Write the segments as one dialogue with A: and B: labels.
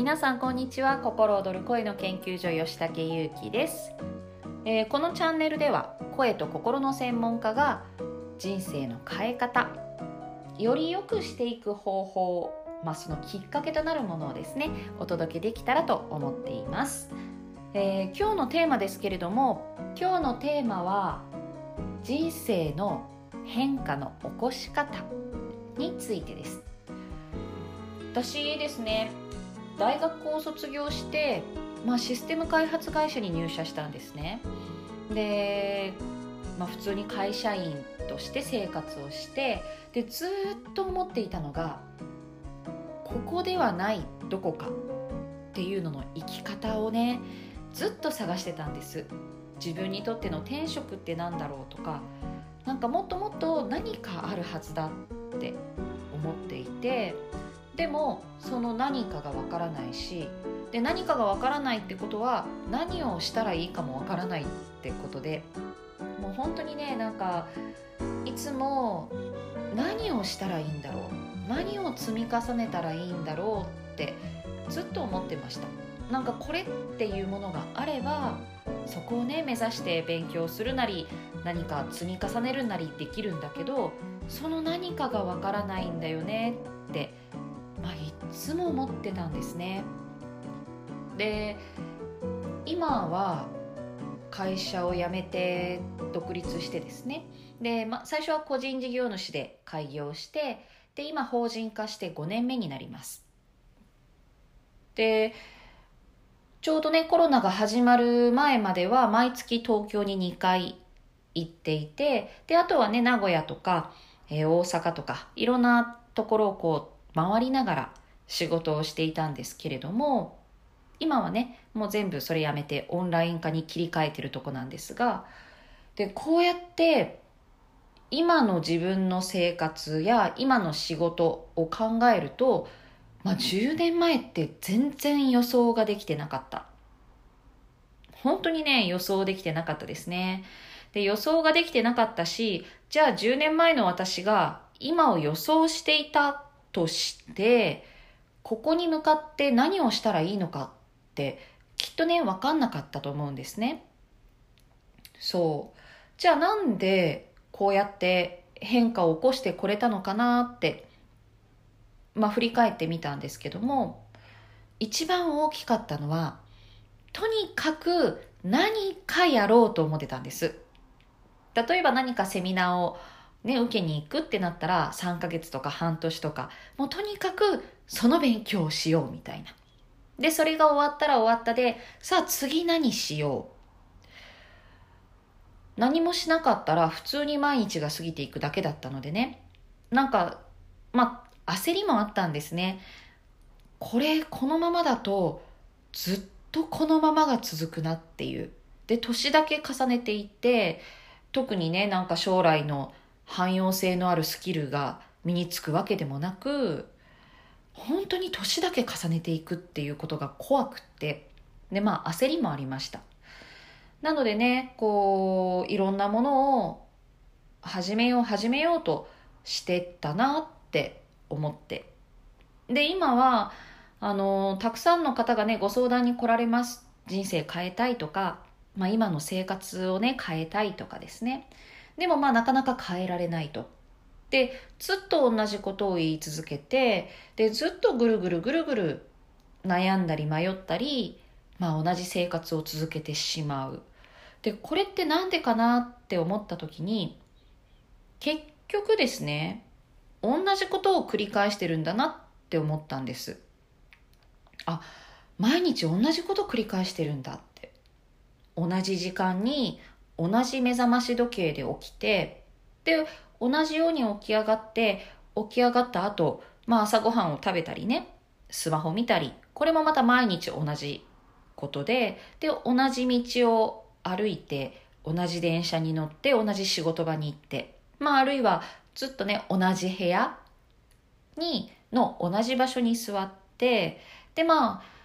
A: 皆さんこんにちは。心躍る声の研究所吉武優希です、えーこのチャンネルでは声と心の専門家が人生の変え方より良くしていく方法まあ、そのきっかけとなるものをですねお届けできたらと思っています、えー今日のテーマですけれども今日のテーマは人生の変化の起こし方についてです。私ですね大学を卒業して、まあ、システム開発会社に入社したんですね。で、まあ、普通に会社員として生活をしてでずっと思っていたのがここではないどこかっていうのの生き方をねずっと探してたんです。自分にとっての転職って何だろうとかなんかもっともっと何かあるはずだって思っていてでもその何かがわからないしで何かがわからないってことは何をしたらいいかもわからないってことでもう本当にねなんかいつも何をしたらいいんだろう何を積み重ねたらいいんだろうってずっと思ってました。なんかこれっていうものがあればそこをね目指して勉強するなり何か積み重ねるなりできるんだけどその何かがわからないんだよねって、まあ、いつも思ってたんですね。で今は会社を辞めて独立してですね。で、まあ、最初は個人事業主で開業してで今法人化して5年目になります。でちょうどねコロナが始まる前までは毎月東京に2回行っていてであとはね名古屋とか、えー大阪とかいろんなところをこう回りながら仕事をしていたんですけれども今はねもう全部それやめてオンライン化に切り替えてるとこなんですがでこうやって今の自分の生活や今の仕事を考えると、まあ、10年前って全然予想ができてなかった。本当にね予想できてなかったですね。で予想ができてなかったしじゃあ10年前の私が今を予想していたとしてここに向かって何をしたらいいのかってきっとね分かんなかったと思うんですね。そう。じゃあなんでこうやって変化を起こしてこれたのかなってまあ振り返ってみたんですけども一番大きかったのはとにかく何かやろうと思ってたんです。例えば何かセミナーをね、受けに行くってなったら3ヶ月とか半年とかもうとにかくその勉強をしようみたいな。でそれが終わったら終わったでさあ次何しよう。何もしなかったら普通に毎日が過ぎていくだけだったのでね。なんかまあ焦りもあったんですね。これこのままだとずっとこのままが続くなっていう。で年だけ重ねていって特にねなんか将来の汎用性のあるスキルが身につくわけでもなく本当に年だけ重ねていくっていうことが怖くって。でまあ焦りもありました。なのでねこういろんなものを始めよう始めようとしてったなって思って。で今はあのたくさんの方がねご相談に来られます。人生変えたいとか、まあ、今の生活をね変えたいとかですね。でもまあなかなか変えられないと。でずっと同じことを言い続けてでずっとぐるぐるぐるぐる悩んだり迷ったり、まあ、同じ生活を続けてしまう。でこれってなんでかなって思った時に結局ですね同じことを繰り返してるんだなって思ったんです。あ毎日同じこと繰り返してるんだって。同じ時間に同じ目覚まし時計で起きてで同じように起き上がって起き上がった後、まあ朝ごはんを食べたりねスマホ見たりこれもまた毎日同じことでで同じ道を歩いて同じ電車に乗って同じ仕事場に行ってまああるいはずっとね同じ部屋にの同じ場所に座ってでまあ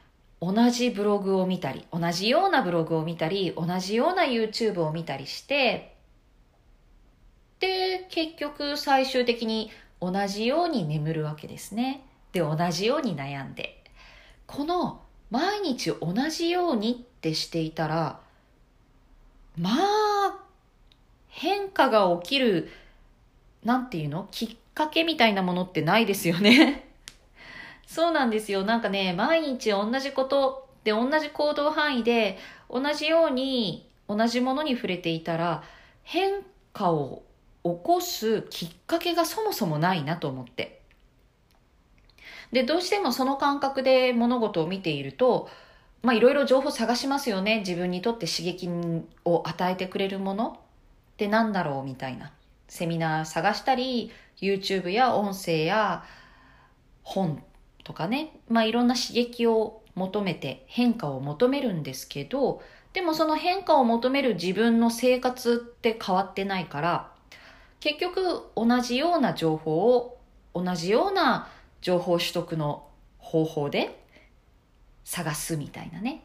A: 同じブログを見たり同じようなブログを見たり同じような YouTube を見たりしてで結局最終的に同じように眠るわけですね。で同じように悩んで。この毎日同じようにってしていたらまあ変化が起きるなんていうの？きっかけみたいなものってないですよね。そうなんですよ。なんかね毎日同じことで同じ行動範囲で同じように同じものに触れていたら変化を起こすきっかけがそもそもないなと思って。でどうしてもその感覚で物事を見ているとまあいろいろ情報探しますよね。自分にとって刺激を与えてくれるもの。ってなんだろうみたいな。セミナー探したり YouTube や音声や本とかね。まあいろんな刺激を求めて変化を求めるんですけどでもその変化を求める自分の生活って変わってないから結局同じような情報を同じような情報取得の方法で探すみたいなね。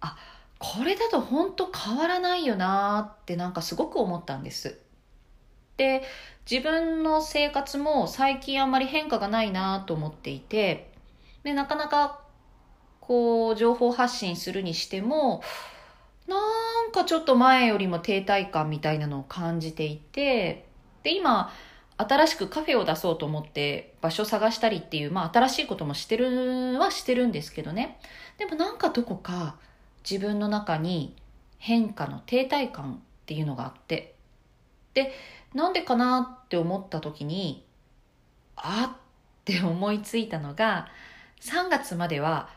A: あこれだと本当変わらないよなってなんかすごく思ったんです。で自分の生活も最近あんまり変化がないなと思っていてでなかなかこう情報発信するにしてもなんかちょっと前よりも停滞感みたいなのを感じていてで今新しくカフェを出そうと思って場所探したりっていう、まあ新しいこともしてるはしてるんですけどね。でもなんかどこか自分の中に変化の停滞感っていうのがあって。で、なんでかなって思った時に、あって思いついたのが、3月までは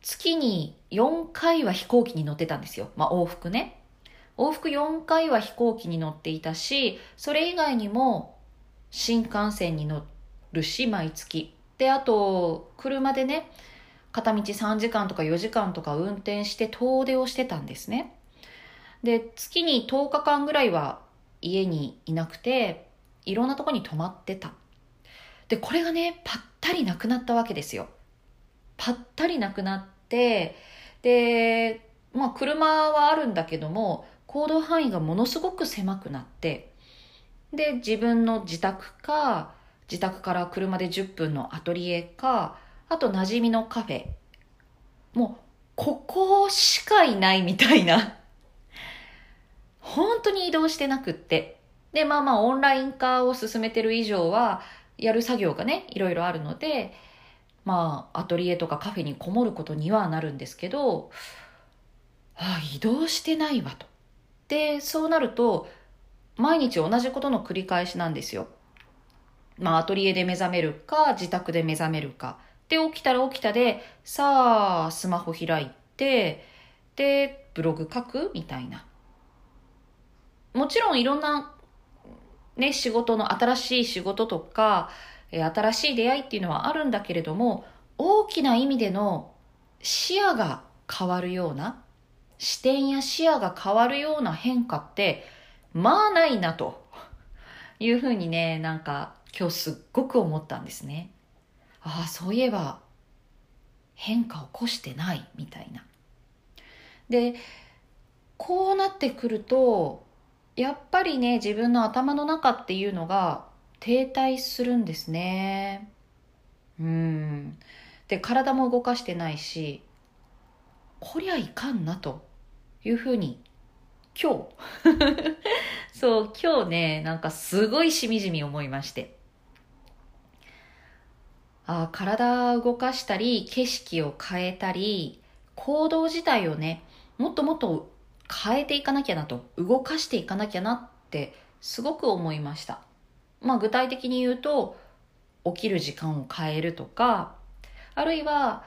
A: 月に4回は飛行機に乗ってたんですよ。まあ往復ね。往復4回は飛行機に乗っていたし、それ以外にも新幹線に乗るし、毎月。で、あと、車でね、片道3時間とか4時間とか運転して遠出をしてたんですね。で、月に10日間ぐらいは家にいなくて、いろんなとこに泊まってた。で、これがね、ぱったりなくなったわけですよ。ぱったりなくなって、で、まあ車はあるんだけども、行動範囲がものすごく狭くなって、で、自分の自宅か、自宅から車で10分のアトリエか、あと馴染みのカフェ。もう、ここしかいないみたいな。本当に移動してなくって。で、まあまあ、オンライン化を進めてる以上は、やる作業がね、いろいろあるので、まあ、アトリエとかカフェにこもることにはなるんですけど、ああ、移動してないわと。で、そうなると、毎日同じことの繰り返しなんですよ。まあ、アトリエで目覚めるか、自宅で目覚めるか。で、起きたら起きたで、さあ、スマホ開いて、で、ブログ書くみたいな。もちろんいろんな、ね、仕事の新しい仕事とか、新しい出会いっていうのはあるんだけれども、大きな意味での視野が変わるような、視点や視野が変わるような変化って、まあないなというふうにね、なんか今日すっごく思ったんですね。ああ、そういえば変化を起こしてないみたいな。で、こうなってくると、やっぱりね、自分の頭の中っていうのが停滞するんですね。うん。で、体も動かしてないし、こりゃいかんなというふうに今日 そう、今日ね、なんかすごいしみじみ思いまして。あ体動かしたり、景色を変えたり、行動自体をね、もっともっと変えていかなきゃなと、動かしていかなきゃなってすごく思いました。まあ具体的に言うと、起きる時間を変えるとか、あるいは、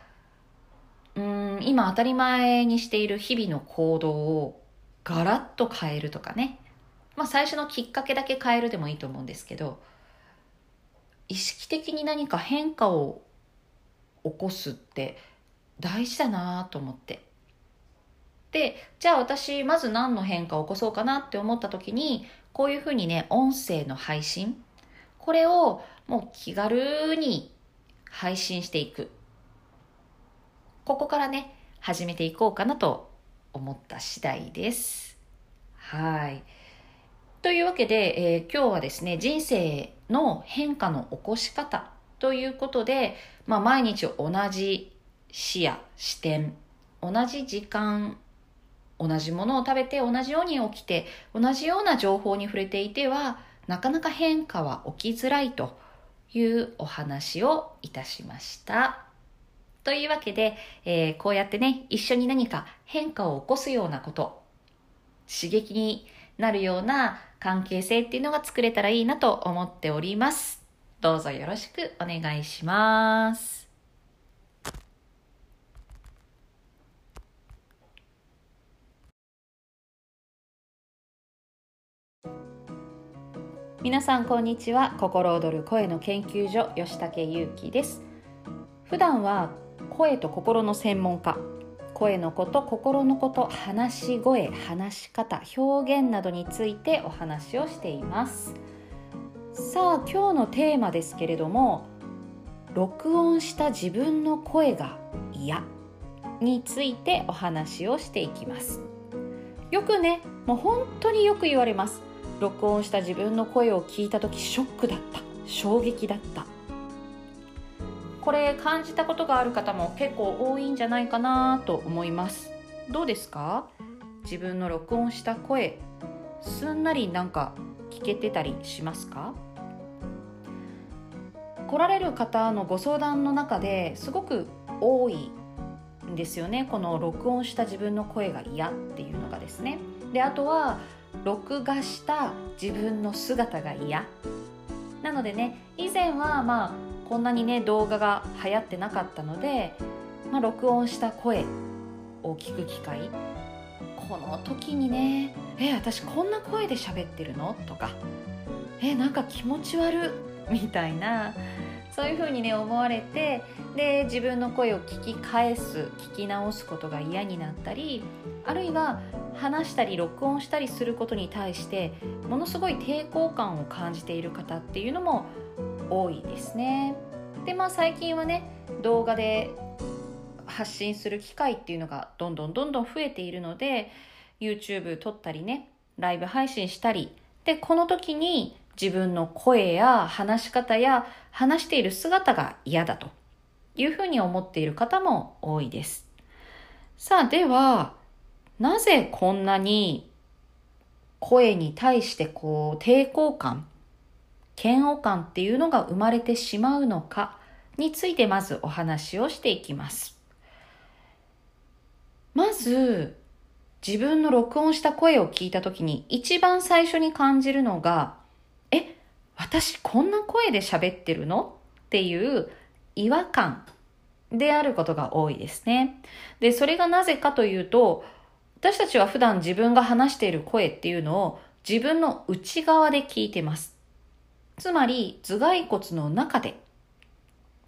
A: うん、今当たり前にしている日々の行動をガラッと変えるとかね。まあ最初のきっかけだけ変えるでもいいと思うんですけど、意識的に何か変化を起こすって大事だなと思って。で、じゃあ私まず何の変化を起こそうかなって思った時に、こういうふうにね、音声の配信、これをもう気軽に配信していく。ここからね、始めていこうかなと思った次第です。はい。というわけで、えー、今日はですね、人生の変化の起こし方ということで、まあ、毎日同じ視野、視点、同じ時間、同じものを食べて同じように起きて同じような情報に触れていてはなかなか変化は起きづらいというお話をいたしました。というわけで、えー、こうやってね、一緒に何か変化を起こすようなこと、刺激になるような関係性っていうのが作れたらいいなと思っております。どうぞよろしくお願いします。皆さんこんにちは。心躍る声の研究所吉武優希です。普段は声と心の専門家。声のこと心のこと話し声話し方表現などについてお話をしています。さあ今日のテーマですけれども録音した自分の声が嫌についてお話をしていきます。よくねもう本当によく言われます。録音した自分の声を聞いた時ショックだった。衝撃だった。これ感じたことがある方も結構多いんじゃないかなと思います。どうですか？自分の録音した声すんなりなんか聞けてたりしますか？来られる方のご相談の中ですごく多いんですよね。この録音した自分の声が嫌っていうのがですね。であとは録画した自分の姿が嫌なのでね以前はまあこんなにね動画が流行ってなかったので、まあ、録音した声を聞く機会この時にね「え私こんな声で喋ってるの?」とか「えなんか気持ち悪」みたいなそういうふうにね思われてで自分の声を聞き返す聞き直すことが嫌になったりあるいは話したり録音したりすることに対してものすごい抵抗感を感じている方っていうのも多いですね。でまあ最近はね動画で発信する機会っていうのがどんどんどんどん増えているので YouTube 撮ったりねライブ配信したりでこの時に自分の声や話し方や話している姿が嫌だというふうに思っている方も多いです。さあではなぜこんなに声に対してこう抵抗感、嫌悪感っていうのが生まれてしまうのかについてまずお話をしていきます。まず、自分の録音した声を聞いた時に一番最初に感じるのが、私こんな声で喋ってるの？っていう違和感であることが多いですね。で、それがなぜかというと、私たちは普段自分が話している声っていうのを自分の内側で聞いてます。つまり頭蓋骨の中で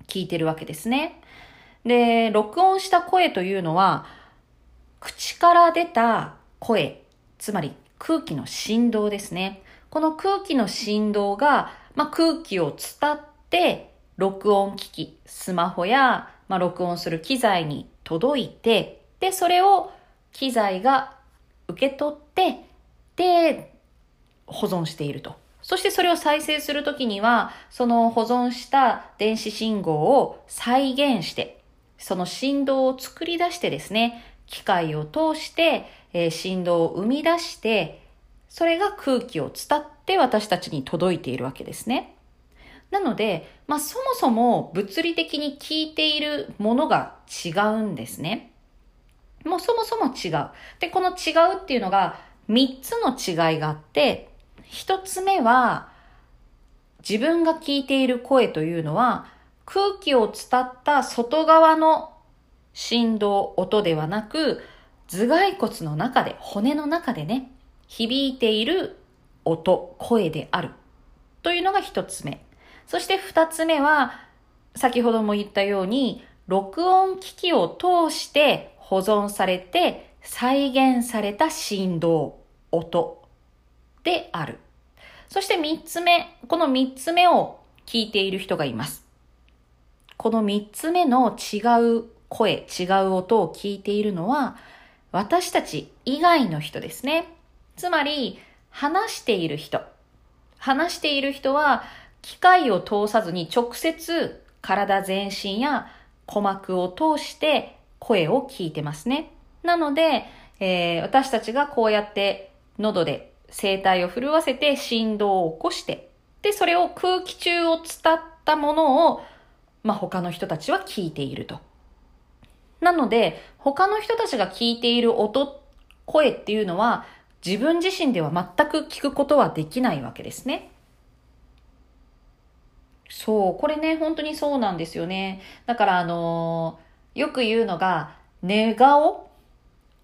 A: 聞いてるわけですね。で、録音した声というのは口から出た声、つまり空気の振動ですね。この空気の振動が、まあ、空気を伝って録音機器、スマホや、まあ、録音する機材に届いて、で、それを機材が受け取って、で、保存していると。そしてそれを再生するときには、その保存した電子信号を再現して、その振動を作り出してですね、機械を通して、えー、振動を生み出して、それが空気を伝って私たちに届いているわけですね。なので、まあそもそも物理的に効いているものが違うんですね。もうそもそも違う。で、この違うっていうのが3つの違いがあって、1つ目は自分が聞いている声というのは空気を伝った外側の振動、音ではなく頭蓋骨の中で、骨の中でね、響いている音、声であるというのが1つ目。そして2つ目は先ほども言ったように録音機器を通して保存されて再現された振動、音である。そして三つ目、この三つ目を聞いている人がいます。この三つ目の違う声、違う音を聞いているのは私たち以外の人ですね。つまり話している人。話している人は機械を通さずに直接体全身や鼓膜を通して声を聞いてますね。なので、えー、私たちがこうやって喉で声帯を震わせて振動を起こして、で、それを空気中を伝ったものを、まあ、他の人たちは聞いていると。なので、他の人たちが聞いている音、声っていうのは、自分自身では全く聞くことはできないわけですね。そう、これね、本当にそうなんですよね。だからあのー、よく言うのが、寝顔？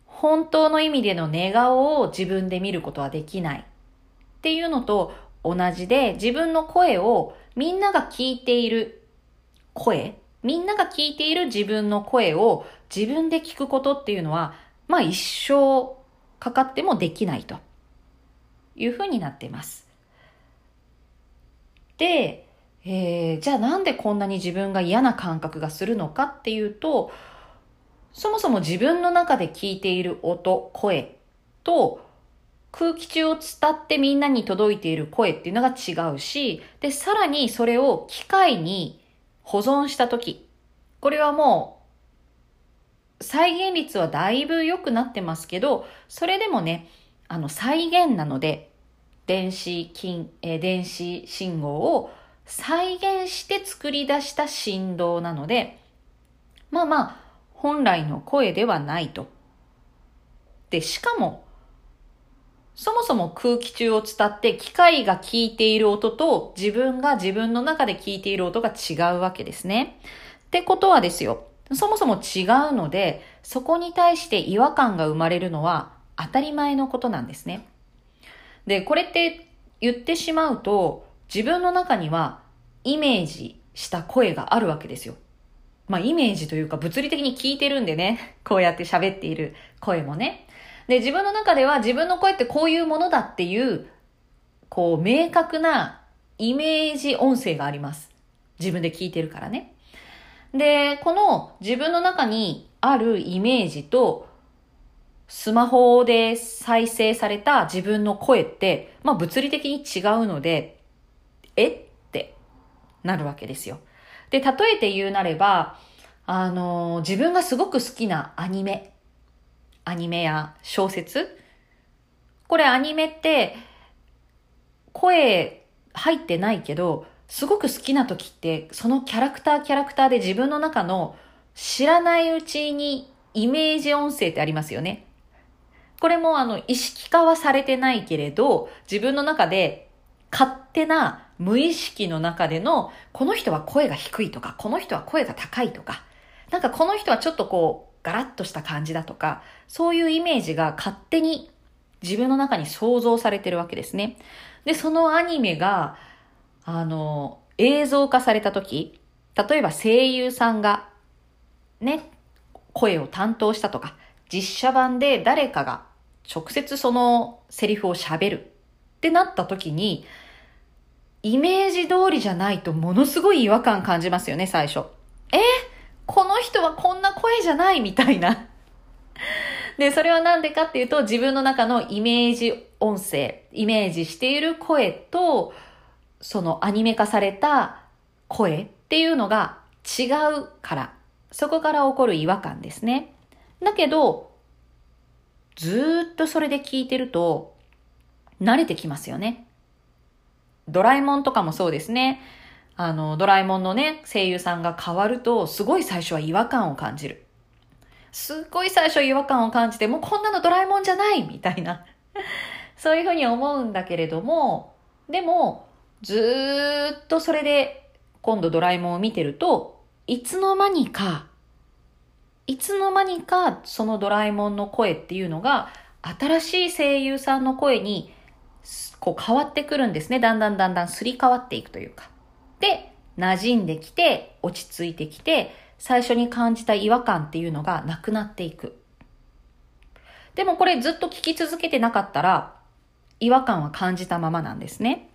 A: 本当の意味での寝顔を自分で見ることはできない。っていうのと同じで、自分の声をみんなが聞いている声？みんなが聞いている自分の声を自分で聞くことっていうのは、まあ一生かかってもできないというふうになっています。で、えー、じゃあなんでこんなに自分が嫌な感覚がするのかっていうと、そもそも自分の中で聞いている音、声と空気中を伝ってみんなに届いている声っていうのが違うし、で、さらにそれを機械に保存したとき、これはもう再現率はだいぶ良くなってますけど、それでもね、あの再現なので、電子金、えー、電子信号を再現して作り出した振動なので、まあまあ、本来の声ではないと。で、しかも、そもそも空気中を伝って機械が聞いている音と自分が自分の中で聞いている音が違うわけですね。ってことはですよ。そもそも違うので、そこに対して違和感が生まれるのは当たり前のことなんですね。で、これって言ってしまうと、自分の中にはイメージした声があるわけですよ。まあイメージというか物理的に聞いてるんでね、こうやって喋っている声もね。で、自分の中では自分の声ってこういうものだっていう、こう、明確なイメージ音声があります。自分で聞いてるからね。で、この自分の中にあるイメージと、スマホで再生された自分の声って、まあ物理的に違うので、え？ってなるわけですよ。で、例えて言うなれば、あの、自分がすごく好きなアニメアニメや小説これアニメって声入ってないけど、すごく好きな時ってそのキャラクターキャラクターで自分の中の知らないうちにイメージ音声ってありますよね。これもあの意識化はされてないけれど、自分の中で勝手な無意識の中での、この人は声が低いとか、この人は声が高いとか、なんかこの人はちょっとこう、ガラッとした感じだとか、そういうイメージが勝手に自分の中に想像されてるわけですね。で、そのアニメが、あの、映像化された時、例えば声優さんが、ね、声を担当したとか、実写版で誰かが直接そのセリフを喋るってなった時に、イメージ通りじゃないとものすごい違和感感じますよね、最初。え？この人はこんな声じゃないみたいな。で、それはなんでかっていうと、自分の中のイメージ音声、イメージしている声と、そのアニメ化された声っていうのが違うから、そこから起こる違和感ですね。だけど、ずっとそれで聞いてると、慣れてきますよね。ドラえもんとかもそうですね。あの、ドラえもんのね、声優さんが変わると、すごい最初は違和感を感じる。すっごい最初違和感を感じて、もうこんなのドラえもんじゃないみたいな。そういうふうに思うんだけれども、でも、ずっとそれで、今度ドラえもんを見てると、いつの間にか、いつの間にかそのドラえもんの声っていうのが、新しい声優さんの声に、こう変わってくるんですね。だんだんだんだんすり替わっていくというか。で、馴染んできて、落ち着いてきて、最初に感じた違和感っていうのがなくなっていく。でもこれずっと聞き続けてなかったら、違和感は感じたままなんですね。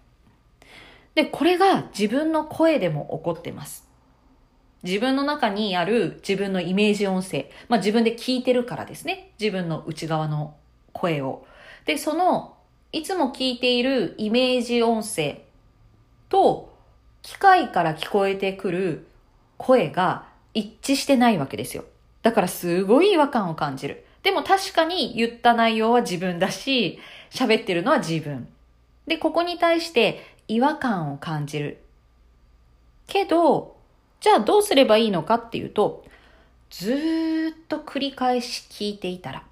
A: で、これが自分の声でも起こってます。自分の中にある自分のイメージ音声。まあ自分で聞いてるからですね。自分の内側の声を。で、その、いつも聞いているイメージ音声と機械から聞こえてくる声が一致してないわけですよ。だからすごい違和感を感じる。でも確かに言った内容は自分だし、喋ってるのは自分。で、ここに対して違和感を感じる。けど、じゃあどうすればいいのかっていうと、ずーっと繰り返し聞いていたら、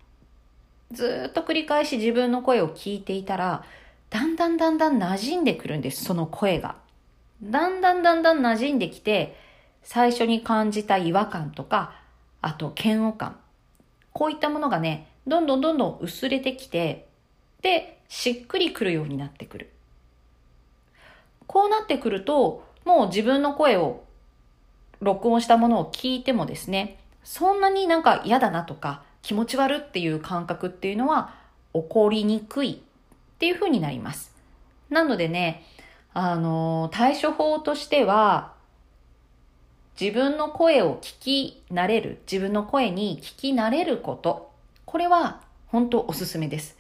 A: ずーっと繰り返し自分の声を聞いていたら、だんだんだんだん馴染んでくるんです、その声が。だんだんだんだん馴染んできて、最初に感じた違和感とか、あと嫌悪感。こういったものがね、どんどんどんどん薄れてきて、で、しっくりくるようになってくる。こうなってくると、もう自分の声を録音したものを聞いてもですね、そんなになんか嫌だなとか気持ち悪っていう感覚っていうのは起こりにくいっていうふうになります。なのでね、あの、対処法としては、自分の声を聞き慣れる、自分の声に聞き慣れること、これは本当おすすめです。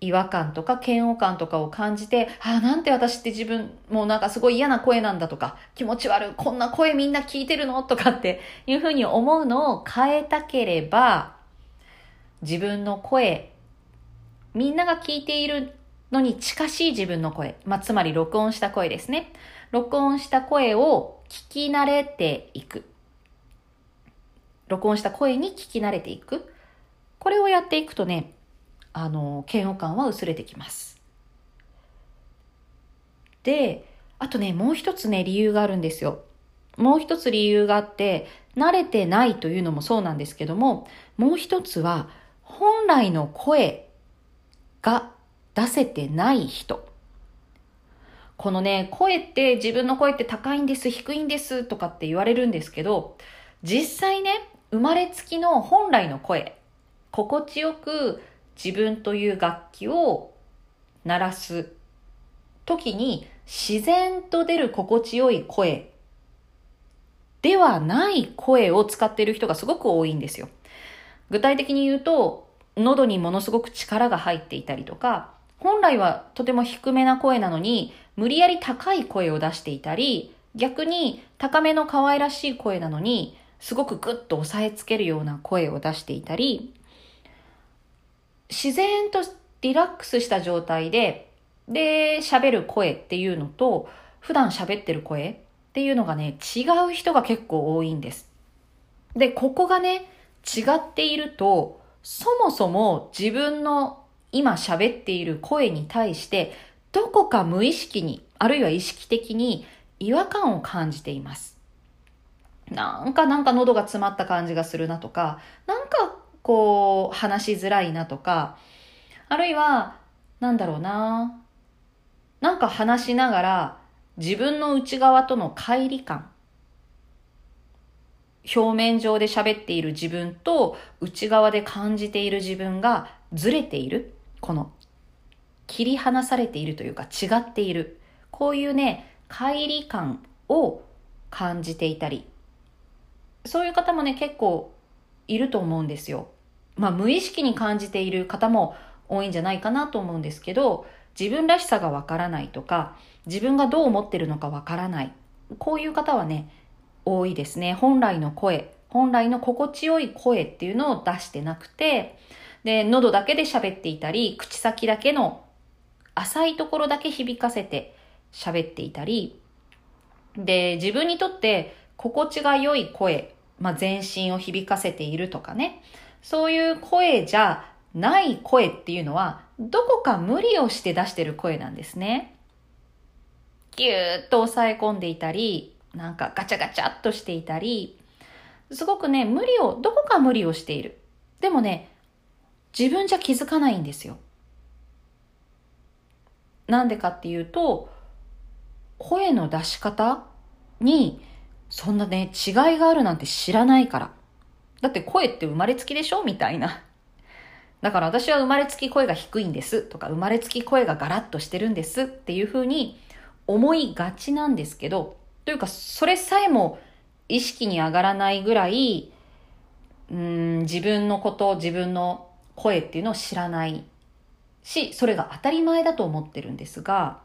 A: 違和感とか嫌悪感とかを感じて、ああ、なんて私って自分、もうなんかすごい嫌な声なんだとか、気持ち悪い、こんな声みんな聞いてるのとかっていうふうに思うのを変えたければ、自分の声、みんなが聞いているのに近しい自分の声、まあ、つまり録音した声ですね。録音した声を聞き慣れていく。録音した声に聞き慣れていく。これをやっていくとね、あの、嫌悪感は薄れてきます。で、あとね、もう一つね、理由があるんですよ。もう一つ理由があって、慣れてないというのもそうなんですけども、もう一つは、本来の声が出せてない人。このね、声って自分の声って高いんです、低いんですとかって言われるんですけど、実際ね、生まれつきの本来の声、心地よく自分という楽器を鳴らす時に自然と出る心地よい声ではない声を使っている人がすごく多いんですよ。具体的に言うと、喉にものすごく力が入っていたりとか、本来はとても低めな声なのに、無理やり高い声を出していたり、逆に高めの可愛らしい声なのに、すごくグッと押さえつけるような声を出していたり、自然とリラックスした状態で、で、喋る声っていうのと、普段喋ってる声っていうのがね、違う人が結構多いんです。で、ここがね、違っていると、そもそも自分の今喋っている声に対して、どこか無意識に、あるいは意識的に違和感を感じています。なんかなんか喉が詰まった感じがするなとか、なんかこう、話しづらいなとか、あるいは、なんだろうな、なんか話しながら、自分の内側との乖離感。表面上で喋っている自分と内側で感じている自分がずれている。この切り離されているというか違っている。こういうね、乖離感を感じていたり。そういう方もね、結構いると思うんですよ。まあ、無意識に感じている方も多いんじゃないかなと思うんですけど、自分らしさがわからないとか、自分がどう思ってるのかわからない。こういう方はね、多いですね。本来の声、本来の心地よい声っていうのを出してなくて、で、喉だけで喋っていたり、口先だけの浅いところだけ響かせて喋っていたり、で、自分にとって心地が良い声、まあ、全身を響かせているとかね、そういう声じゃない声っていうのは、どこか無理をして出してる声なんですね。ぎゅーっと抑え込んでいたり、なんかガチャガチャっとしていたり、すごくね、無理を、どこか無理をしている。でもね、自分じゃ気づかないんですよ。なんでかっていうと、声の出し方に、そんなね、違いがあるなんて知らないから。だって声って生まれつきでしょ？みたいな。だから私は生まれつき声が低いんですとか生まれつき声がガラッとしてるんですっていうふうに思いがちなんですけど、というかそれさえも意識に上がらないぐらい、うん、自分のこと、自分の声っていうのを知らないし、それが当たり前だと思ってるんですが、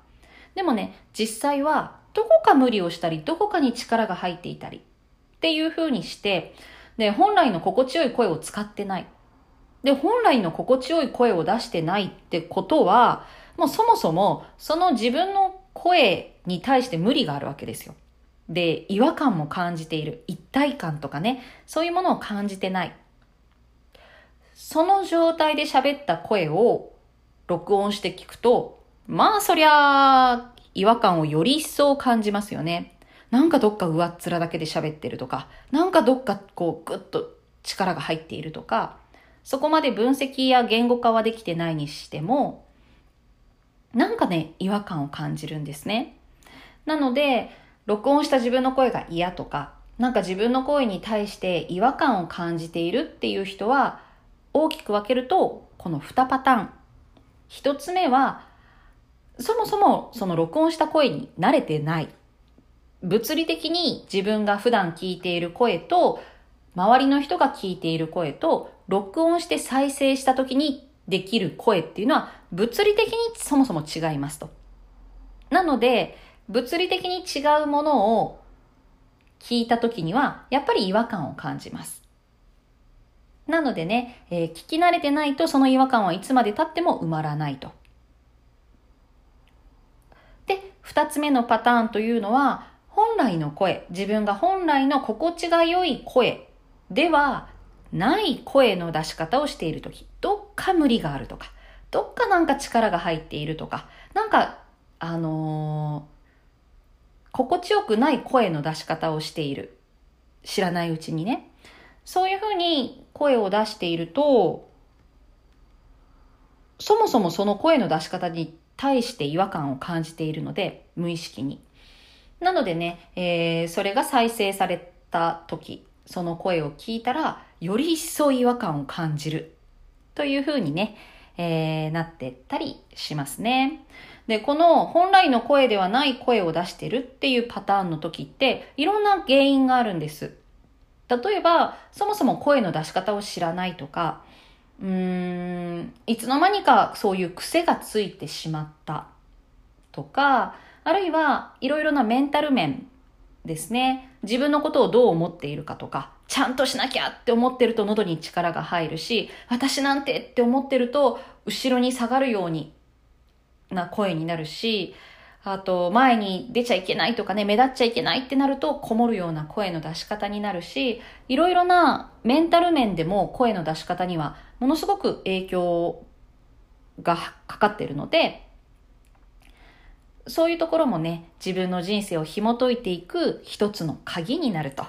A: でもね、実際はどこか無理をしたりどこかに力が入っていたりっていう風にしてで本来の心地よい声を使ってないで本来の心地よい声を出してないってことはもうそもそもその自分の声に対して無理があるわけですよ。で、違和感も感じている。一体感とかね、そういうものを感じてない。その状態で喋った声を録音して聞くと、まあそりゃ違和感をより一層感じますよね。なんかどっか上っ面だけで喋ってるとか、なんかどっかこうグッと力が入っているとか、そこまで分析や言語化はできてないにしても、なんかね、違和感を感じるんですね。なので、録音した自分の声が嫌とか、なんか自分の声に対して違和感を感じているっていう人は、大きく分けると、この2パターン。1つ目は、そもそもその録音した声に慣れてない。物理的に自分が普段聞いている声と、周りの人が聞いている声と、録音して再生した時にできる声っていうのは物理的にそもそも違いますと。なので、物理的に違うものを聞いた時には、やっぱり違和感を感じます。なのでね、えー、聞き慣れてないとその違和感はいつまで経っても埋まらないと。で、二つ目のパターンというのは、本来の声、自分が本来の心地が良い声ではない声の出し方をしているとき、どっか無理があるとか、どっかなんか力が入っているとか、なんか、あのー、心地よくない声の出し方をしている。知らないうちにね。そういうふうに声を出していると、そもそもその声の出し方に対して違和感を感じているので、無意識に。なのでね、えー、それが再生された時、その声を聞いたら、より一層違和感を感じるというふうにね、えー、なってったりしますね。で、この本来の声ではない声を出してるっていうパターンの時って、いろんな原因があるんです。例えば、そもそも声の出し方を知らないとか、うーん、いつの間にかそういう癖がついてしまったとか、あるいはいろいろなメンタル面ですね。自分のことをどう思っているかとか、ちゃんとしなきゃって思ってると喉に力が入るし、私なんてって思ってると後ろに下がるようにな声になるし、あと前に出ちゃいけないとかね、目立っちゃいけないってなるとこもるような声の出し方になるし、いろいろなメンタル面でも声の出し方にはものすごく影響がかかっているので、そういうところもね、自分の人生を紐解いていく一つの鍵になると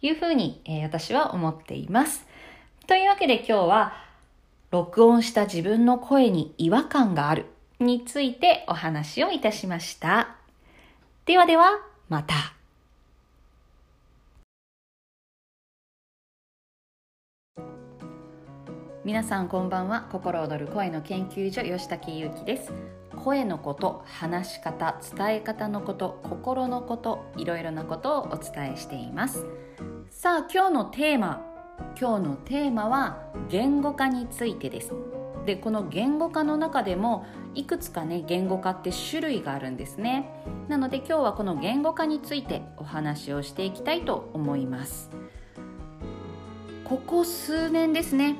A: いうふうに、えー、私は思っています。というわけで今日は、録音した自分の声に違和感があるについてお話をいたしました。ではでは、また。皆さんこんばんは心躍る声の研究所吉武優希です声のこと話し方伝え方のこと心のこといろいろなことをお伝えしています。さあ今日のテーマ今日のテーマは言語化についてです。でこの言語化の中でもいくつかね言語化って種類があるんですね。なので今日はこの言語化についてお話をしていきたいと思います。ここ数年ですね。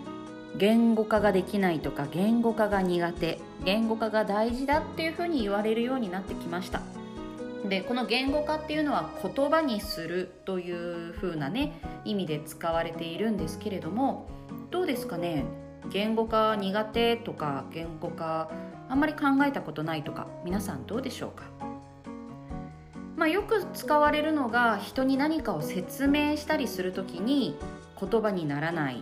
A: 言語化ができないとか言語化が苦手。言語化が大事だっていうふうに言われるようになってきました。でこの言語化っていうのは言葉にするというふうなね意味で使われているんですけれどもどうですかね？言語化苦手とか言語化あんまり考えたことないとか皆さんどうでしょうか？まあ、よく使われるのが人に何かを説明したりする時に言葉にならない。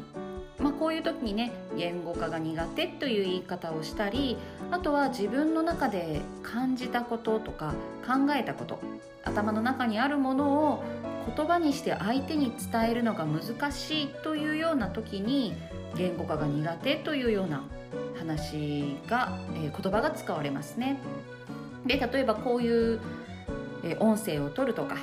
A: まあ、こういう時にね言語化が苦手という言い方をしたりあとは自分の中で感じたこととか考えたこと頭の中にあるものを言葉にして相手に伝えるのが難しいというような時に言語化が苦手というような話が、えー、言葉が使われますね。で例えばこういう、えー、音声を取るとか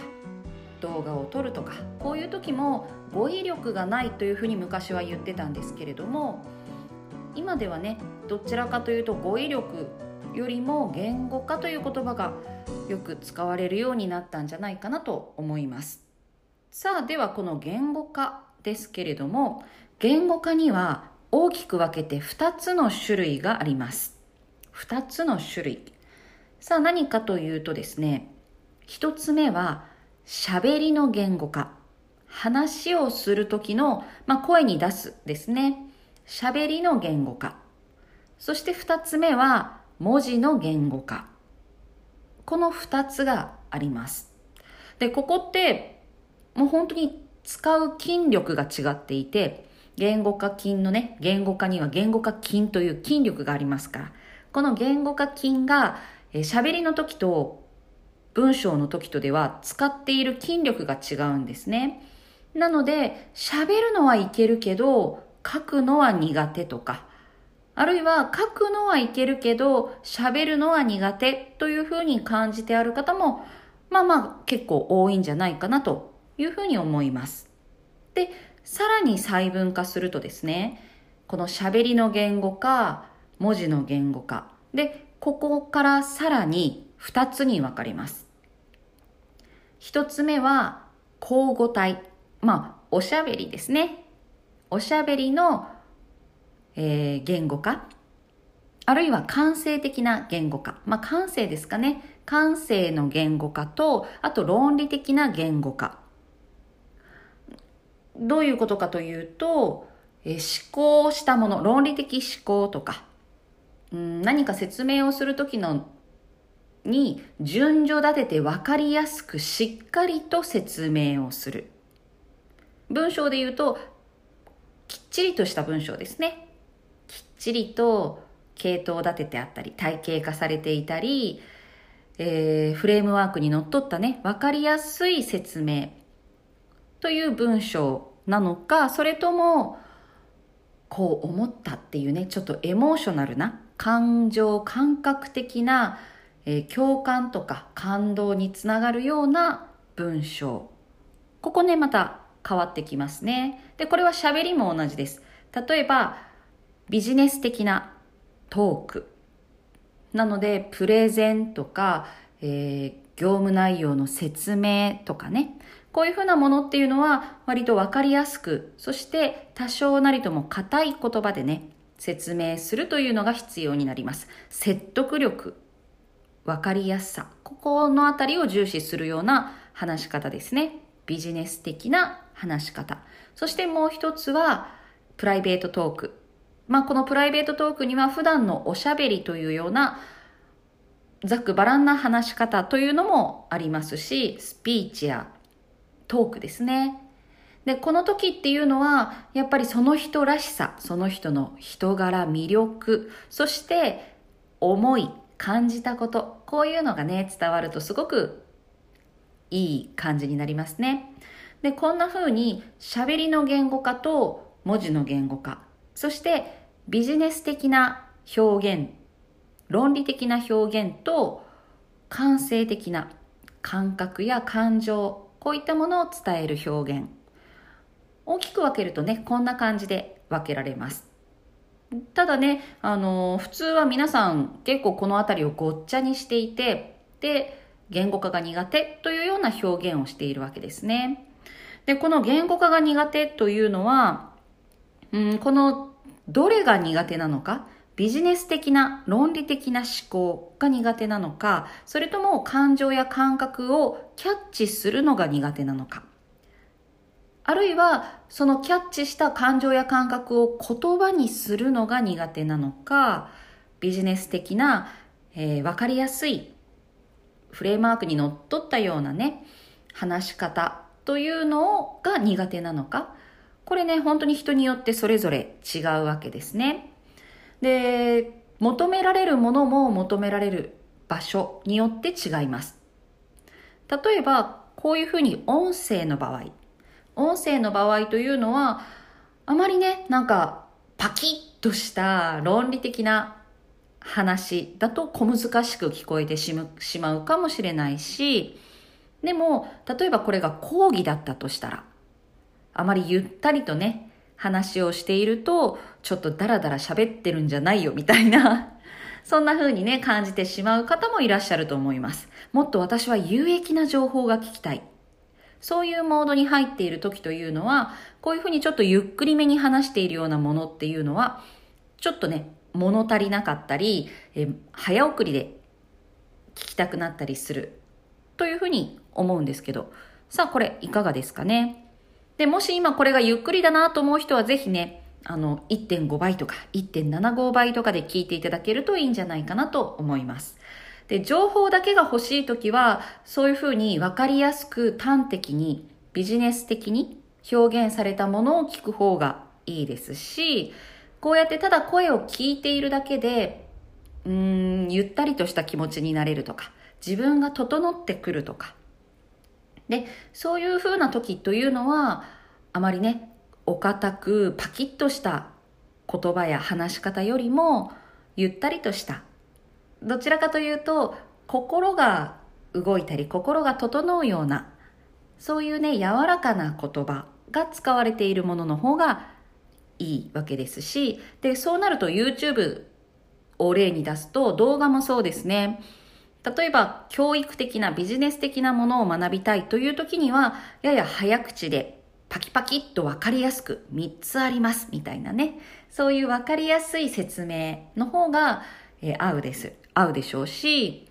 A: 動画を撮るとかこういう時も語彙力がないというふうに昔は言ってたんですけれども今ではねどちらかというと語彙力よりも言語化という言葉がよく使われるようになったんじゃないかなと思います。さあではこの言語化ですけれども言語化には大きく分けて2つの種類があります。2つの種類。さあ何かというとですね1つ目は喋りの言語化。話をする時の、まあ、声に出すですね。喋りの言語化。そして2つ目は文字の言語化。この2つがあります。でここってもう本当に使う筋力が違っていて言語化筋のね言語化には言語化筋という筋力がありますから。この言語化筋が喋、りの時と文章の時とでは使っている筋力が違うんですね。なので、喋るのはいけるけど、書くのは苦手とか、あるいは書くのはいけるけど、喋るのは苦手というふうに感じてある方も、まあまあ結構多いんじゃないかなというふうに思います。で、さらに細分化するとですね、この喋りの言語化、文字の言語化。で、ここからさらに2つに分かります。1つ目は、交互体。まあ、おしゃべりですね。おしゃべりの、えー、言語化。あるいは感性的な言語化。まあ、感性ですかね。感性の言語化と、あと論理的な言語化。どういうことかというと、えー、思考したもの、論理的思考とか、うん、何か説明をするときのに順序立てて分かりやすくしっかりと説明をする。文章で言うと、きっちりとした文章ですね。きっちりと系統立ててあったり、体系化されていたり、えー、フレームワークにのっとったね、分かりやすい説明という文章なのか、それとも、こう思ったっていうね、ちょっとエモーショナルな感情、感覚的な、えー、共感とか感動につながるような文章。ここね、また変わってきますね。で、これは喋りも同じです。例えば、ビジネス的なトーク。なので、プレゼンとか、えー、業務内容の説明とかね。こういうふうなものっていうのは割とわかりやすく、そして多少なりとも硬い言葉でね、説明するというのが必要になります。説得力、わかりやすさ、ここのあたりを重視するような話し方ですね。ビジネス的な話し方。そしてもう一つは、プライベートトーク。まあ、このプライベートトークには普段のおしゃべりというようなざっくばらんな話し方というのもありますし、スピーチやトークですね。で、この時っていうのは、やっぱりその人らしさ、その人の人柄、魅力、そして思い、感じたこと、こういうのがね、伝わるとすごくいい感じになりますね。で、こんな風に喋りの言語化と文字の言語化、そしてビジネス的な表現、論理的な表現と感性的な感覚や感情、こういったものを伝える表現。大きく分けるとね、こんな感じで分けられます。ただね、あの、普通は皆さん結構この辺りをごっちゃにしていて、で、言語化が苦手というような表現をしているわけですね。で、この言語化が苦手というのは、うん、このどれが苦手なのか、ビジネス的な論理的な思考が苦手なのか、それとも感情や感覚をキャッチするのが苦手なのか。あるいは、そのキャッチした感情や感覚を言葉にするのが苦手なのか、ビジネス的な、えー、わかりやすいフレームワークにのっとったようなね、話し方というのが苦手なのか、これね、本当に人によってそれぞれ違うわけですね。で、求められるものも求められる場所によって違います。例えば、こういうふうに音声の場合、音声の場合というのは、あまりね、なんか、パキッとした論理的な話だと小難しく聞こえてしまうかもしれないし、でも、例えばこれが講義だったとしたら、あまりゆったりとね、話をしていると、ちょっとダラダラ喋ってるんじゃないよみたいな、そんな風にね、感じてしまう方もいらっしゃると思います。もっと私は有益な情報が聞きたい。そういうモードに入っている時というのは、こういうふうにちょっとゆっくりめに話しているようなものっていうのは、ちょっとね、物足りなかったり、え早送りで聞きたくなったりする。というふうに思うんですけど、さあこれいかがですかね？で、もし今これがゆっくりだなと思う人はぜひね、あの、1.5倍とか1.75倍とかで聞いていただけるといいんじゃないかなと思います。で、情報だけが欲しいときは、そういうふうに分かりやすく端的にビジネス的に表現されたものを聞く方がいいですし、こうやってただ声を聞いているだけで、うーん、ゆったりとした気持ちになれるとか、自分が整ってくるとか。で、そういうふうな時というのは、あまりね、お堅くパキッとした言葉や話し方よりもゆったりとしたどちらかというと心が動いたり心が整うようなそういうね柔らかな言葉が使われているものの方がいいわけですしでそうなると YouTube を例に出すと動画もそうですね例えば教育的なビジネス的なものを学びたいという時にはやや早口でパキパキっとわかりやすく3つありますみたいなね。そういうわかりやすい説明の方が、えー、合うです。合うでしょうし、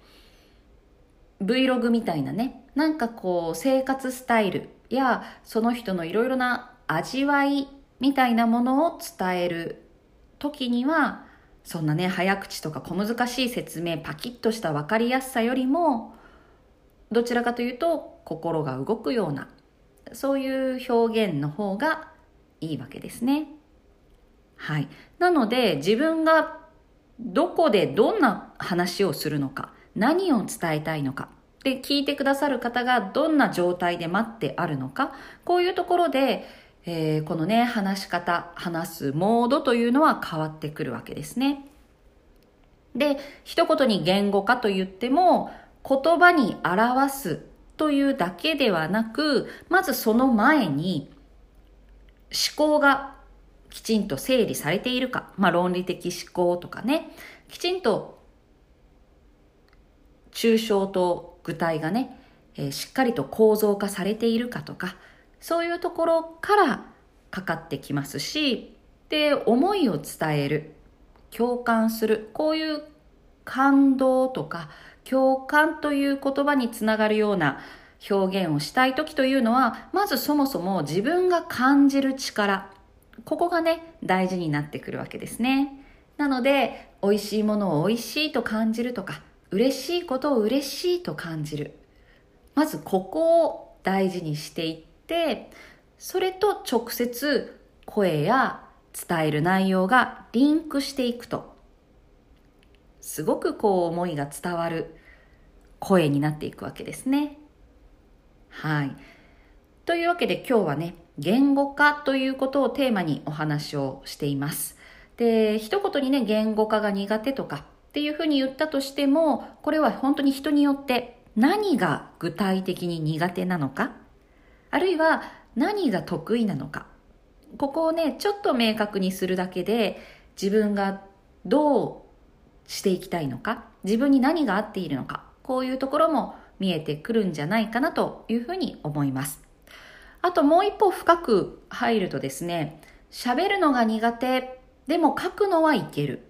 A: Vlog みたいなね、なんかこう生活スタイルやその人のいろいろな味わいみたいなものを伝える時には、そんなね、早口とか小難しい説明、パキッとしたわかりやすさよりも、どちらかというと心が動くようなそういう表現の方がいいわけですね。はい。なので自分がどこでどんな話をするのか、何を伝えたいのか、で、聞いてくださる方がどんな状態で待ってあるのか、こういうところで、えー、このね、話し方、話すモードというのは変わってくるわけですね。で、一言に言語化と言っても、言葉に表すというだけではなく、まずその前に思考がきちんと整理されているか、まあ論理的思考とかね、きちんと抽象と具体がね、えー、しっかりと構造化されているかとか、そういうところからかかってきますし、で、思いを伝える、共感する、こういう感動とか、共感という言葉につながるような表現をしたい時というのは、まずそもそも自分が感じる力、ここがね、大事になってくるわけですね。なので、美味しいものを美味しいと感じるとか、嬉しいことを嬉しいと感じる。まずここを大事にしていって、それと直接声や伝える内容がリンクしていくと、すごくこう思いが伝わる声になっていくわけですね。はい。というわけで今日はね、言語化ということをテーマにお話をしています。で、一言にね、言語化が苦手とかっていうふうに言ったとしても、これは本当に人によって何が具体的に苦手なのか、あるいは何が得意なのか、ここをね、ちょっと明確にするだけで、自分がどうしていきたいのか、自分に何が合っているのか、こういうところも見えてくるんじゃないかなというふうに思います。あともう一歩深く入るとですね、喋るのが苦手、でも書くのはいける。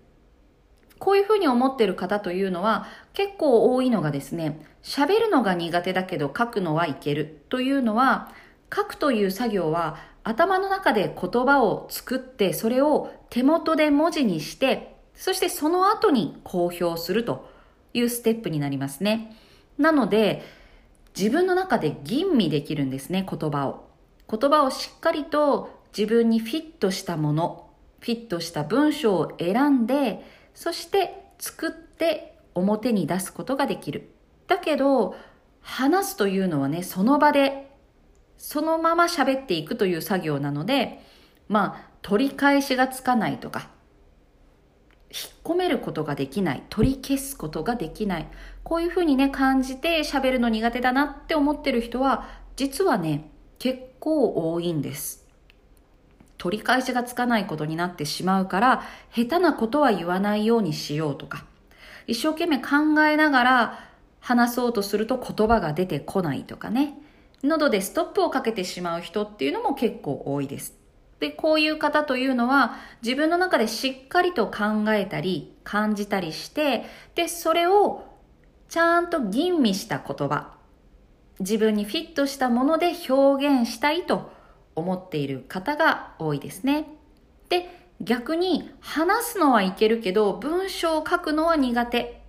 A: こういうふうに思ってる方というのは結構多いのがですね、喋るのが苦手だけど書くのはいけるというのは、書くという作業は頭の中で言葉を作ってそれを手元で文字にしてそしてその後に公表するというステップになりますね。なので、自分の中で吟味できるんですね、言葉を。言葉をしっかりと自分にフィットしたもの、フィットした文章を選んで、そして作って表に出すことができる。だけど、話すというのはね、その場で、そのまま喋っていくという作業なので、まあ、取り返しがつかないとか、引っ込めることができない、取り消すことができない。こういうふうにね、感じて喋るの苦手だなって思ってる人は、実はね、結構多いんです。取り返しがつかないことになってしまうから、下手なことは言わないようにしようとか、一生懸命考えながら話そうとすると言葉が出てこないとかね喉でストップをかけてしまう人っていうのも結構多いですでこういう方というのは自分の中でしっかりと考えたり感じたりしてでそれをちゃんと吟味した言葉。自分にフィットしたもので表現したいと思っている方が多いですね。で逆に話すのはいけるけど文章を書くのは苦手。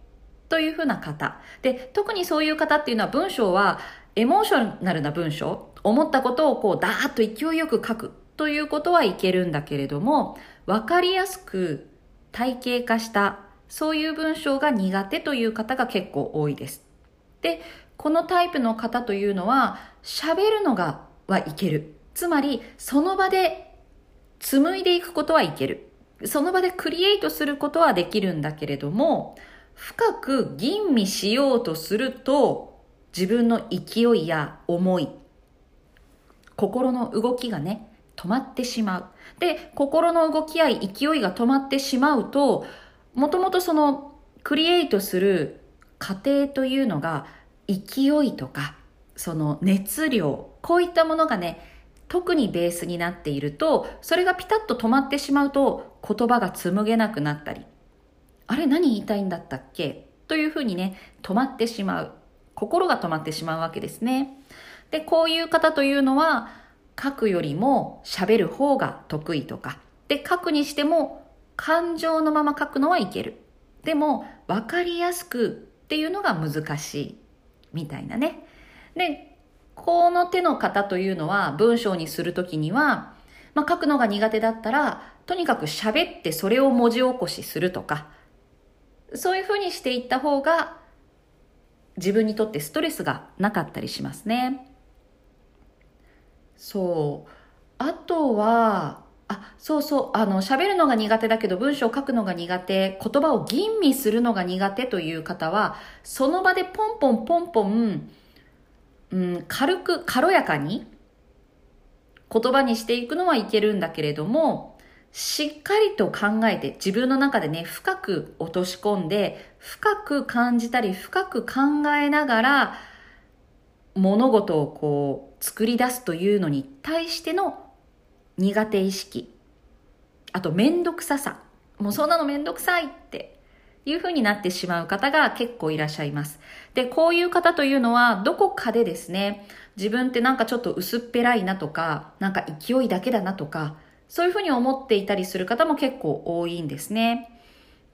A: というふうな方。で特にそういう方っていうのは文章はエモーショナルな文章。思ったことをこうダーッと勢いよく書く。ということはいけるんだけれども分かりやすく体系化したそういう文章が苦手という方が結構多いですでこのタイプの方というのは喋るのがはいけるつまりその場で紡いでいくことはいける。その場でクリエイトすることはできるんだけれども、深く吟味しようとすると、自分の勢いや思い、心の動きがね、止まってしまう。で、心の動きや勢いが止まってしまうと、もともとそのクリエイトする過程というのが勢いとか、その熱量、こういったものがね、特にベースになっているとそれがピタッと止まってしまうと言葉が紡げなくなったりあれ何言いたいんだったっけ？というふうにね止まってしまう。心が止まってしまうわけですね。でこういう方というのは書くよりも喋る方が得意とか。で書くにしても感情のまま書くのはいけるでも分かりやすくっていうのが難しいみたいなねでこの手の方というのは文章にするときには、まあ、書くのが苦手だったら、とにかく喋ってそれを文字起こしするとか、そういうふうにしていった方が自分にとってストレスがなかったりしますね。そう。あとは、あ、そうそう、あの、喋るのが苦手だけど文章を書くのが苦手、言葉を吟味するのが苦手という方は、その場でポンポンポンポン、うん、軽く、軽やかに言葉にしていくのはいけるんだけれども、しっかりと考えて自分の中でね、深く落とし込んで、深く感じたり、深く考えながら、物事をこう、作り出すというのに対しての苦手意識。あと、めんどくささ。もうそんなのめんどくさいっていうふうになってしまう方が結構いらっしゃいます。で、こういう方というのは、どこかでですね、自分ってなんかちょっと薄っぺらいなとか、なんか勢いだけだなとか、そういうふうに思っていたりする方も結構多いんですね。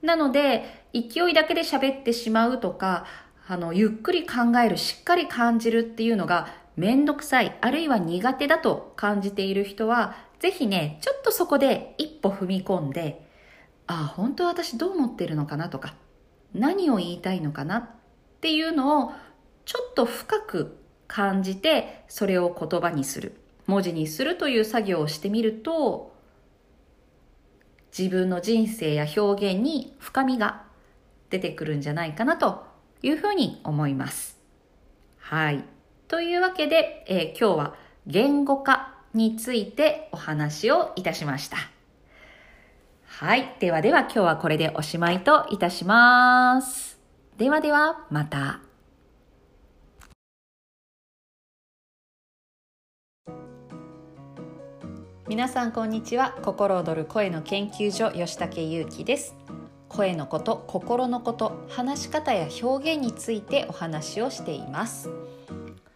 A: なので、勢いだけで喋ってしまうとか、あの、ゆっくり考える、しっかり感じるっていうのがめんどくさい、あるいは苦手だと感じている人は、ぜひね、ちょっとそこで一歩踏み込んで、あ本当は私どう思ってるのかなとか何を言いたいのかなっていうのをちょっと深く感じてそれを言葉にする文字にするという作業をしてみると自分の人生や表現に深みが出てくるんじゃないかなというふうに思います。はい。というわけで、えー、今日は言語化についてお話をいたしました。はい。ではでは今日はこれでおしまいといたします。ではではまた。皆さんこんにちは。心躍る声の研究所吉武優希です。声のこと、心のこと、話し方や表現についてお話をしています。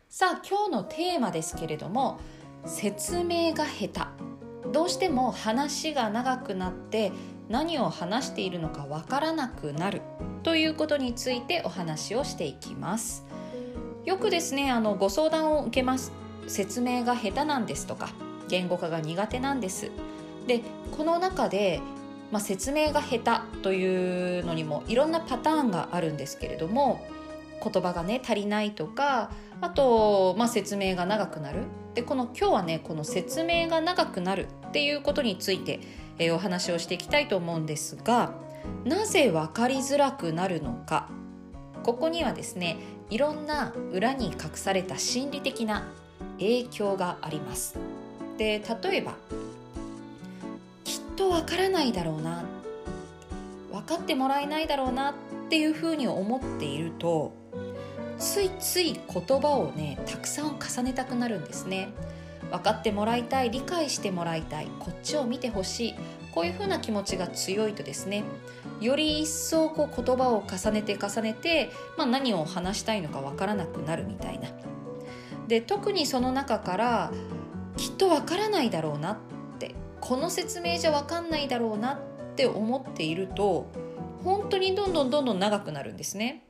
A: さあ今日のテーマですけれども、説明が下手。どうしても話が長くなって何を話しているのかわからなくなる。ということについてお話をしていきます。よくですねあのご相談を受けます。説明が下手なんですとか言語化が苦手なんです。でこの中で、まあ、説明が下手というのにもいろんなパターンがあるんですけれども言葉がね足りないとかあと、まあ、説明が長くなる。でこの今日はねこの説明が長くなるっていうことについて、えー、お話をしていきたいと思うんですがなぜ分かりづらくなるのか。ここにはですねいろんな裏に隠された心理的な影響があります。で例えばきっとわからないだろうな。分かってもらえないだろうなっていうふうに思っているとついつい言葉をねたくさん重ねたくなるんですね分かってもらいたい理解してもらいたいこっちを見てほしいこういうふうな気持ちが強いとですねより一層こう言葉を重ねて重ねて、まあ、何を話したいのか分からなくなるみたいな。で特にその中からきっと分からないだろうなってこの説明じゃ分かんないだろうなって思っていると本当にどんどんどんどん長くなるんですね。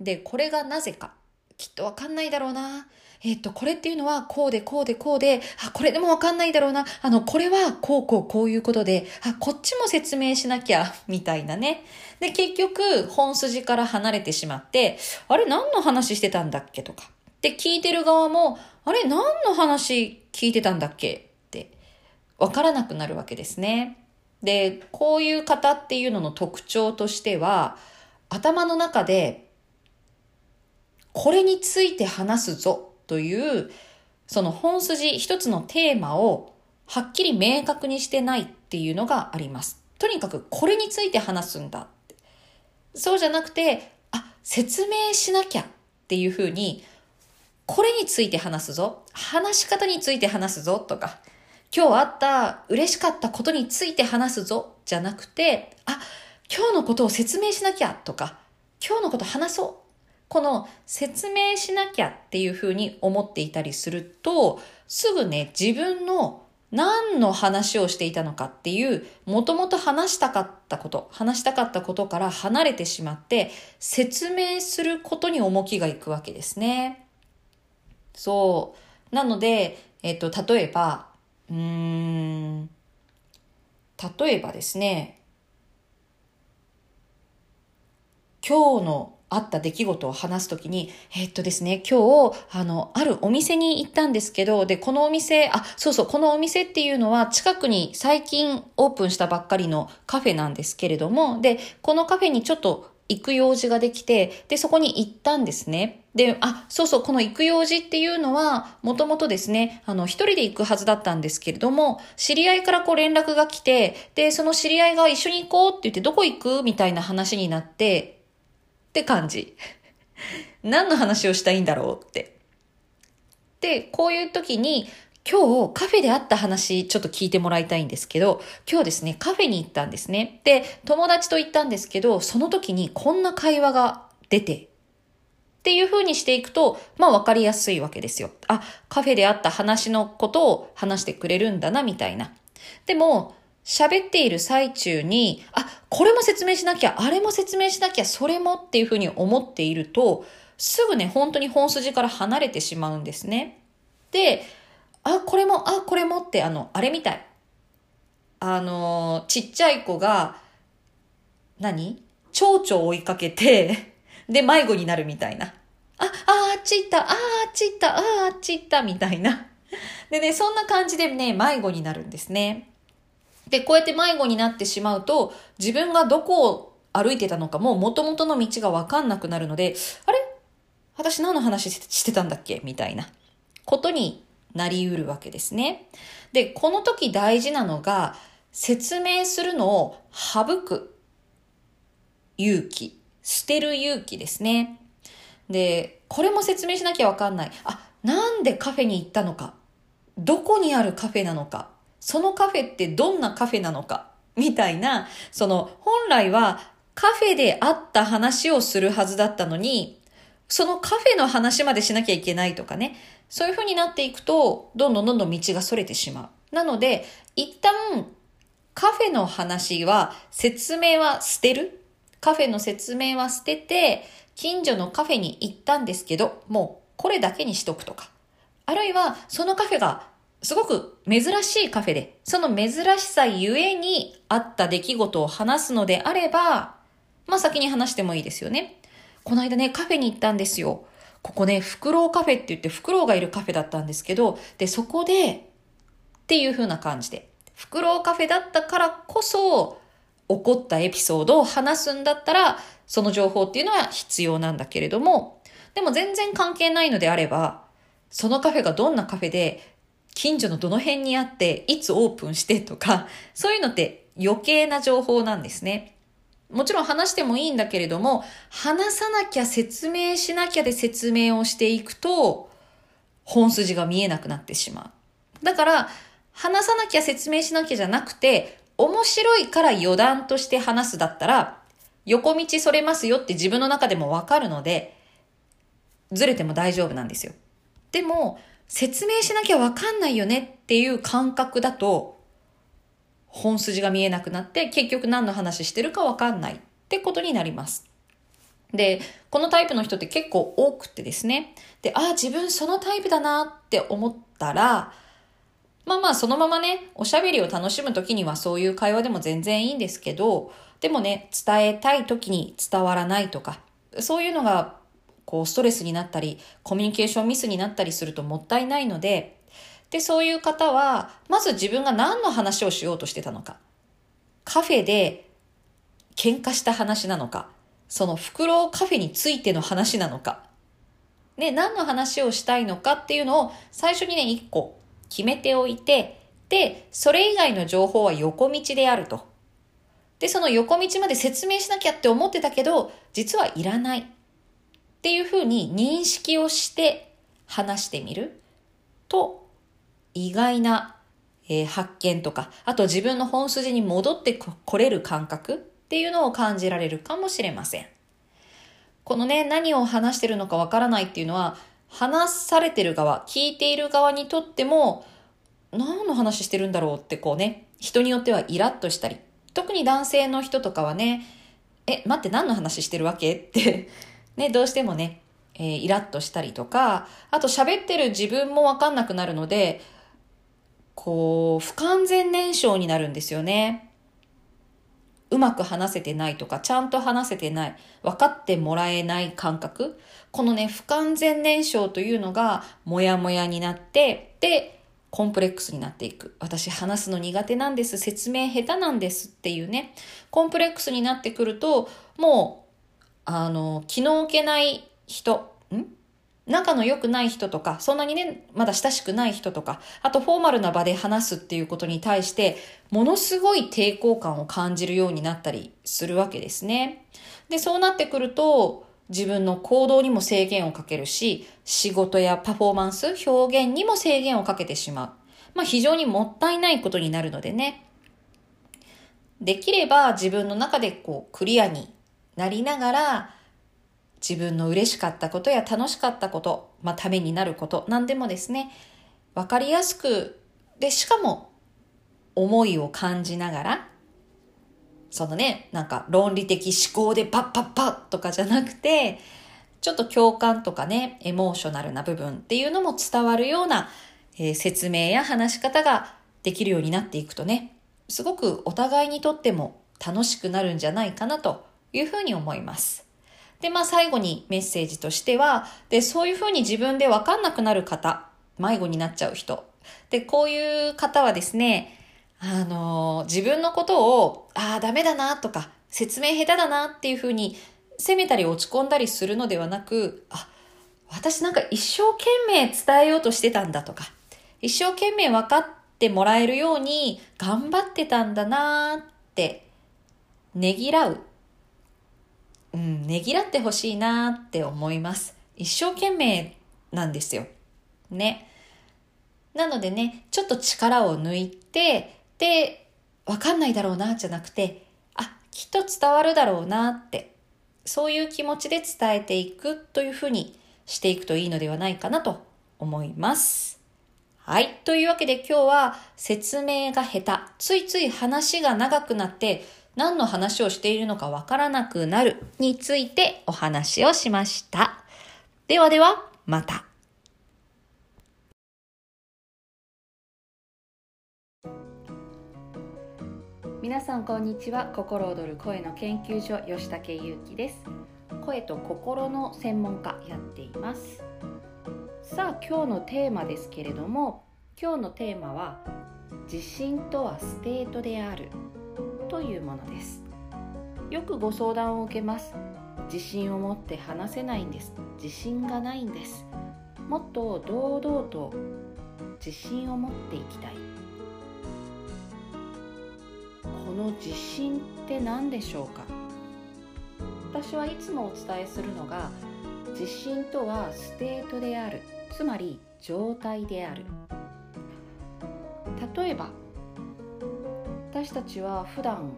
A: でこれがなぜかきっと分かんないだろうなえっと、これっていうのは、こうで、こうで、こうで、あ、これでもわかんないだろうな。あの、これは、こう、こう、こういうことで、あ、こっちも説明しなきゃ、みたいなね。で、結局、本筋から離れてしまって、あれ、何の話してたんだっけとか。で、聞いてる側も、あれ、何の話聞いてたんだっけ？って、わからなくなるわけですね。で、こういう方っていうのの特徴としては、頭の中で、これについて話すぞという、その本筋一つのテーマをはっきり明確にしてないっていうのがあります。とにかくこれについて話すんだって。そうじゃなくて、あ、説明しなきゃっていうふうに、これについて話すぞ。話し方について話すぞとか、今日あった嬉しかったことについて話すぞじゃなくて、あ、今日のことを説明しなきゃとか、今日のこと話そうこの説明しなきゃっていうふうに思っていたりすると、すぐね、自分の何の話をしていたのかっていう、もともと話したかったこと、話したかったことから離れてしまって、説明することに重きがいくわけですね。そう。なので、えっと、例えば、うーん、例えばですね、今日のあった出来事を話すときに、えっとですね、今日、あの、あるお店に行ったんですけど、で、このお店、あ、そうそう、このお店っていうのは近くに最近オープンしたばっかりのカフェなんですけれども、で、このカフェにちょっと行く用事ができて、で、そこに行ったんですね。で、あ、そうそう、この行く用事っていうのは、もともとですね、あの、一人で行くはずだったんですけれども、知り合いからこう連絡が来て、で、その知り合いが一緒に行こうって言って、どこ行く？みたいな話になって、って感じ。何の話をしたいんだろうって。で、こういう時に、今日カフェで会った話ちょっと聞いてもらいたいんですけど、今日ですね、カフェに行ったんですね。で、友達と行ったんですけど、その時にこんな会話が出て、っていう風にしていくと、まあ分かりやすいわけですよ。あ、カフェで会った話のことを話してくれるんだな、みたいな。でも、喋っている最中に、あ、これも説明しなきゃ、あれも説明しなきゃ、それもっていうふうに思っていると、すぐね、本当に本筋から離れてしまうんですね。で、あ、これも、あ、これもって、あの、あれみたい。あの、ちっちゃい子が、何？蝶々追いかけて、で、迷子になるみたいな。あ、ああっち行った、ああっち行った、ああっち行った、みたいな。でね、そんな感じでね、迷子になるんですね。で、こうやって迷子になってしまうと、自分がどこを歩いてたのかも元々の道がわかんなくなるので、あれ？私何の話してたんだっけ？みたいなことになりうるわけですね。で、この時大事なのが、説明するのを省く勇気、捨てる勇気ですね。で、これも説明しなきゃわかんない。あ、なんでカフェに行ったのか。どこにあるカフェなのか。そのカフェってどんなカフェなのか、みたいな、その本来はカフェであった話をするはずだったのに、そのカフェの話までしなきゃいけないとかね、そういう風になっていくと、どんどんどんどん道が逸れてしまう。なので、一旦カフェの話は説明は捨てる？カフェの説明は捨てて、近所のカフェに行ったんですけど、もうこれだけにしとくとか。あるいは、そのカフェがすごく珍しいカフェで、その珍しさゆえにあった出来事を話すのであれば、まあ先に話してもいいですよね。この間ね、カフェに行ったんですよ。ここね、フクロウカフェって言ってフクロウがいるカフェだったんですけど、で、そこで、っていう風な感じで、フクロウカフェだったからこそ、起こったエピソードを話すんだったら、その情報っていうのは必要なんだけれども、でも全然関係ないのであれば、そのカフェがどんなカフェで、近所のどの辺にあって、いつオープンしてとか、そういうのって余計な情報なんですね。もちろん話してもいいんだけれども、話さなきゃ説明しなきゃで説明をしていくと、本筋が見えなくなってしまう。だから、話さなきゃ説明しなきゃじゃなくて、面白いから余談として話すだったら、横道それますよって自分の中でもわかるので、ずれても大丈夫なんですよ。でも、説明しなきゃわかんないよねっていう感覚だと、本筋が見えなくなって結局何の話してるかわかんないってことになります。で、このタイプの人って結構多くてですね。で、ああ、自分そのタイプだなって思ったら、まあまあそのままね、おしゃべりを楽しむときにはそういう会話でも全然いいんですけど、でもね、伝えたいときに伝わらないとか、そういうのがこうストレスになったり、コミュニケーションミスになったりするともったいないので、で、そういう方は、まず自分が何の話をしようとしてたのか。カフェで喧嘩した話なのか。その袋カフェについての話なのか。ね、何の話をしたいのかっていうのを最初にね、一個決めておいて、で、それ以外の情報は横道であると。で、その横道まで説明しなきゃって思ってたけど、実はいらない。っていうふうに認識をして話してみると意外な、えー、発見とか、あと自分の本筋に戻ってこれる感覚っていうのを感じられるかもしれません。このね、何を話してるのかわからないっていうのは、話されてる側、聞いている側にとっても、何の話してるんだろうってこうね、人によってはイラッとしたり、特に男性の人とかはね、え、待って何の話してるわけってね、どうしてもね、えー、イラッとしたりとか、あと喋ってる自分もわかんなくなるので、こう、不完全燃焼になるんですよね。うまく話せてないとか、ちゃんと話せてない、分かってもらえない感覚。このね、不完全燃焼というのが、もやもやになって、で、コンプレックスになっていく。私話すの苦手なんです。説明下手なんですっていうね。コンプレックスになってくると、もう、あの、気の置けない人、ん？仲の良くない人とか、そんなにね、まだ親しくない人とか、あとフォーマルな場で話すっていうことに対して、ものすごい抵抗感を感じるようになったりするわけですね。で、そうなってくると、自分の行動にも制限をかけるし、仕事やパフォーマンス、表現にも制限をかけてしまう。まあ非常にもったいないことになるのでね。できれば自分の中でこうクリアになりながら、自分の嬉しかったことや楽しかったこと、まあ、ためになること、何でもですね、わかりやすく、で、しかも、思いを感じながら、そのね、なんか論理的思考でパッパッパッとかじゃなくて、ちょっと共感とかね、エモーショナルな部分っていうのも伝わるような、えー、説明や話し方ができるようになっていくとね、すごくお互いにとっても楽しくなるんじゃないかなというふうに思います。で、まあ最後にメッセージとしては、で、そういうふうに自分でわかんなくなる方、迷子になっちゃう人。で、こういう方はですね、あの、自分のことを、ああ、ダメだなとか、説明下手だなっていうふうに責めたり落ち込んだりするのではなく、あ、私なんか一生懸命伝えようとしてたんだとか、一生懸命分かってもらえるように頑張ってたんだなってねぎらううん、ねぎらってほしいなって思います。一生懸命なんですよ。ね。なのでね、ちょっと力を抜いて、で、わかんないだろうな、じゃなくて、あ、きっと伝わるだろうなって、そういう気持ちで伝えていくというふうにしていくといいのではないかなと思います。はい。というわけで今日は説明が下手、ついつい話が長くなって何の話をしているのかわからなくなるについてお話をしました。ではでは、また。皆さんこんにちは心躍る声の研究所吉武祐樹です声と心の専門家やっていますさあ今日のテーマですけれども今日のテーマは自信とはステートであるというものです。よくご相談を受けます。自信を持って話せないんです。自信がないんです。もっと堂々と自信を持っていきたい。この自信って何でしょうか？私はいつもお伝えするのが自信とはステートである。つまり状態である。例えば私たちは普段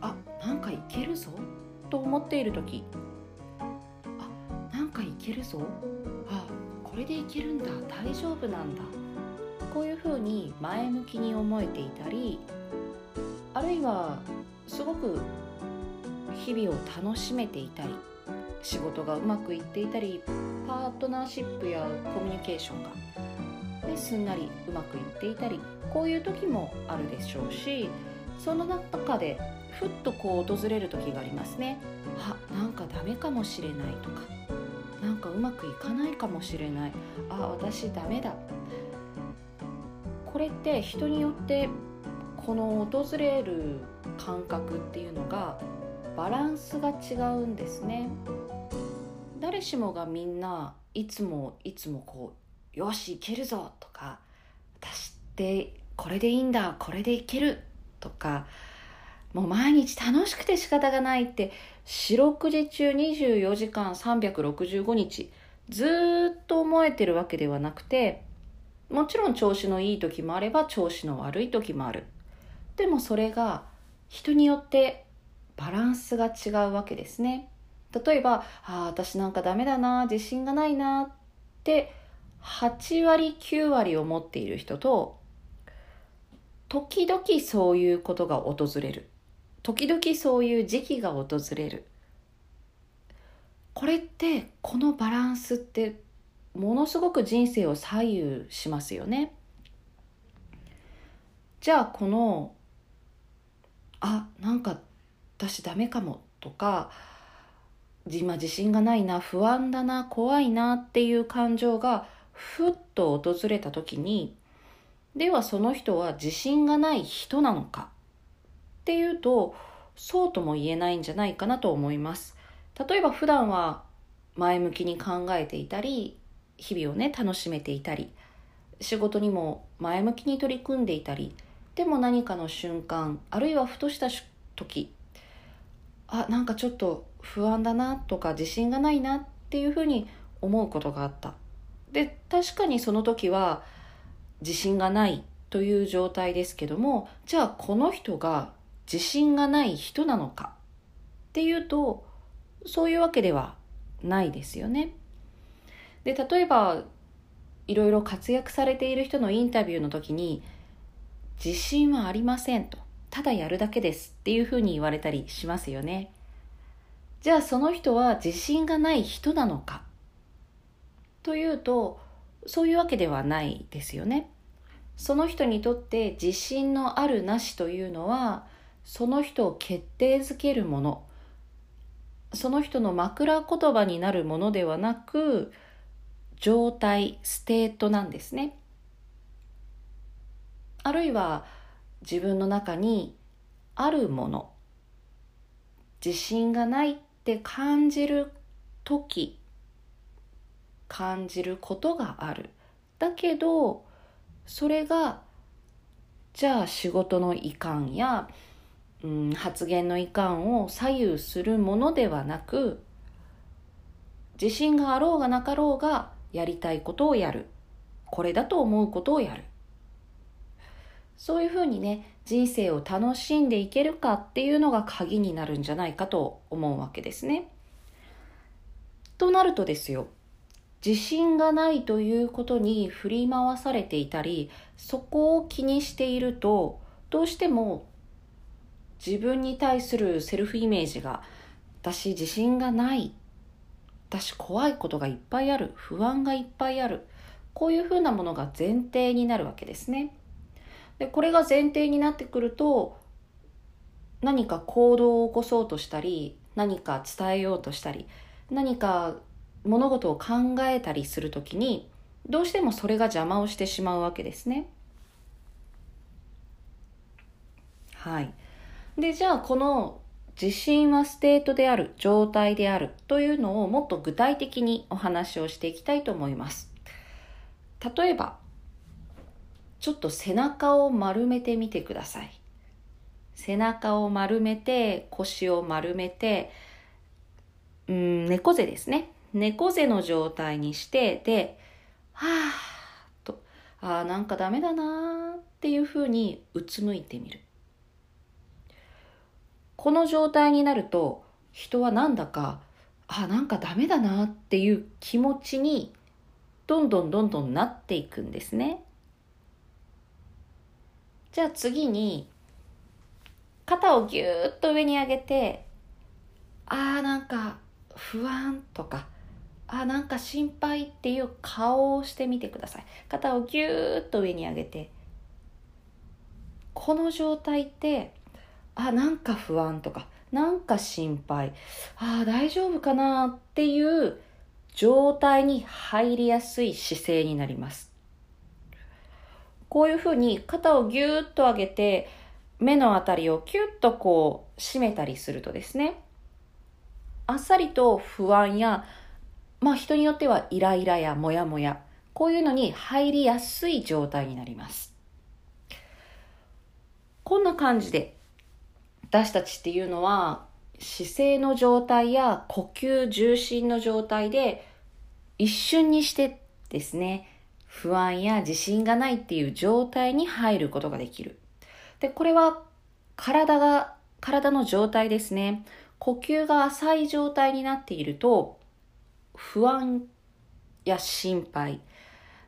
A: あなんかいけるぞ？と思っている時。あなんかいけるぞ？あこれでいけるんだ。大丈夫なんだ。こういうふうに前向きに思えていたりあるいはすごく日々を楽しめていたり仕事がうまくいっていたりパートナーシップやコミュニケーションが、ですんなりうまくいっていたりこういう時もあるでしょうしその中でふっとこう訪れる時がありますね。あなんかダメかもしれないとかなんかうまくいかないかもしれない。あ私ダメだ。これって人によってこの訪れる感覚っていうのがバランスが違うんですね。誰しもがみんないつもいつもこう「よしいけるぞ」とか「私ってこれでいいんだこれでいける」とかもう毎日楽しくて仕方がないって四六時中24時間365日ずっと思えてるわけではなくてもちろん調子のいい時もあれば調子の悪い時もある。でもそれが人によってバランスが違うわけですね。例えば「ああ私なんかダメだな自信がないな」って8割9割を持っている人と時々そういうことが訪れる。時々そういう時期が訪れる。これってこのバランスってものすごく人生を左右しますよね。じゃあこのあなんか私ダメかもとか今自信がないな不安だな怖いなっていう感情がふっと訪れた時にではその人は自信がない人なのか？っていうとそうとも言えないんじゃないかなと思います。例えば普段は前向きに考えていたり日々をね楽しめていたり仕事にも前向きに取り組んでいたりでも何かの瞬間あるいはふとした時あなんかちょっと不安だなとか自信がないなっていうふうに思うことがあった。で確かにその時は自信がないという状態ですけどもじゃあこの人が自信がない人なのかっていうとそういうわけではないですよね。で例えばいろいろ活躍されている人のインタビューの時に「自信はありません」と「ただやるだけです」っていうふうに言われたりしますよね。じゃあその人は自信がない人なのかというとそういうわけではないですよね。その人にとって自信のあるなしというのはその人を決定づけるもの。その人の枕言葉になるものではなく状態ステートなんですね。あるいは自分の中にあるもの。自信がないって感じる時感じることがある。だけどそれがじゃあ仕事の遺憾や、うん、発言の遺憾を左右するものではなく自信があろうがなかろうがやりたいことをやる。これだと思うことをやる。そういうふうにね人生を楽しんでいけるかっていうのが鍵になるんじゃないかと思うわけですね。となるとですよ自信がないということに振り回されていたりそこを気にしているとどうしても自分に対するセルフイメージが私自信がない私怖いことがいっぱいある不安がいっぱいあるこういうふうなものが前提になるわけですね。でこれが前提になってくると何か行動を起こそうとしたり何か伝えようとしたり何か物事を考えたりするときにどうしてもそれが邪魔をしてしまうわけですね。はい。で、じゃあこの自信はステートである、状態であるというのをもっと具体的にお話をしていきたいと思います。例えば、ちょっと背中を丸めてみてください。背中を丸めて、腰を丸めて、うん、猫背ですね。猫背の状態にして、で、はぁと、ああ、なんかダメだなーっていうふうにうつむいてみる。この状態になると、人はなんだか、ああ、なんかダメだなっていう気持ちに、どんどんどんどんなっていくんですね。じゃあ次に、肩をぎゅーっと上に上げて、ああ、なんか不安とか、あなんか心配っていう顔をしてみてください。肩をぎゅーっと上に上げて。この状態ってあなんか不安とかなんか心配。あ大丈夫かなっていう状態に入りやすい姿勢になります。こういうふうに肩をぎゅーっと上げて目のあたりをキュッとこう締めたりするとですねあっさりと不安やまあ人によってはイライラやモヤモヤ、こういうのに入りやすい状態になります。こんな感じで、私たちっていうのは姿勢の状態や呼吸重心の状態で一瞬にしてですね、不安や自信がないっていう状態に入ることができる。で、これは体が、体の状態ですね。呼吸が浅い状態になっていると、不安や心配、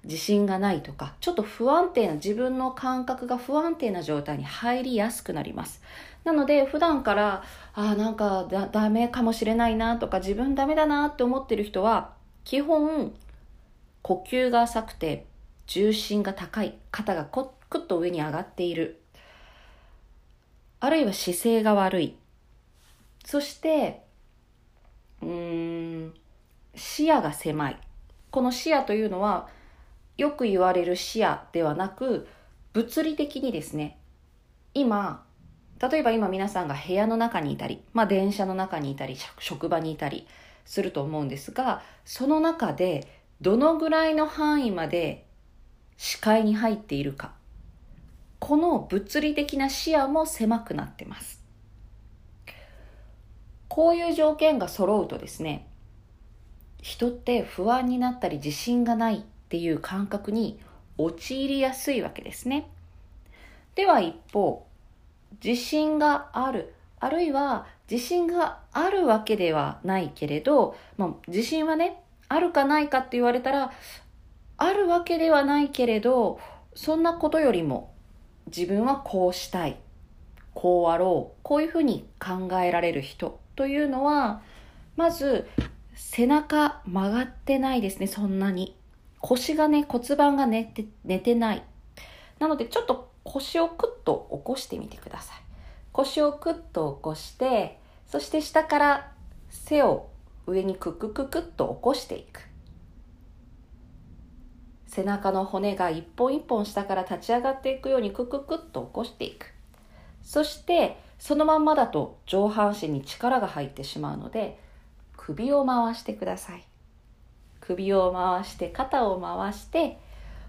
A: 自信がないとか、ちょっと不安定な、自分の感覚が不安定な状態に入りやすくなります。なので、普段から、ああ、なんかだ、ダメかもしれないなとか、自分ダメだなって思ってる人は、基本、呼吸が浅くて、重心が高い、肩がこっくっと上に上がっている。あるいは姿勢が悪い。そして、うーん、視野が狭い。この視野というのは、よく言われる視野ではなく、物理的にですね、今、例えば今皆さんが部屋の中にいたり、まあ電車の中にいたり、職場にいたりすると思うんですが、その中でどのぐらいの範囲まで視界に入っているか。この物理的な視野も狭くなってます。こういう条件が揃うとですね、人って不安になったり自信がないっていう感覚に陥りやすいわけですね。では一方、自信がある、あるいは自信があるわけではないけれど、まあ、自信はね、あるかないかって言われたら、あるわけではないけれど、そんなことよりも自分はこうしたい、こうあろう、こういうふうに考えられる人というのは、まず背中曲がってないですね、そんなに。腰がね、骨盤が寝て、寝てない。なので、ちょっと腰をクッと起こしてみてください。腰をクッと起こして、そして下から背を上にククククッと起こしていく。背中の骨が一本一本下から立ち上がっていくようにクククッと起こしていく。そして、そのまんまだと上半身に力が入ってしまうので、首を回してください。首を回して肩を回して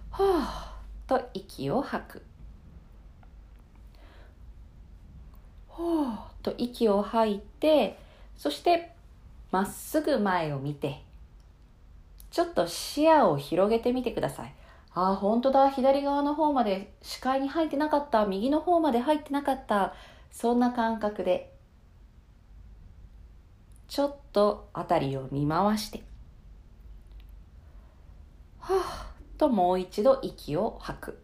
A: ほーと息を吐く。ほーと息を吐いてそしてまっすぐ前を見てちょっと視野を広げてみてください。ああ本当だ。左側の方まで視界に入ってなかった。右の方まで入ってなかった。そんな感覚でちょっと辺りを見回して、はぁともう一度息を吐く。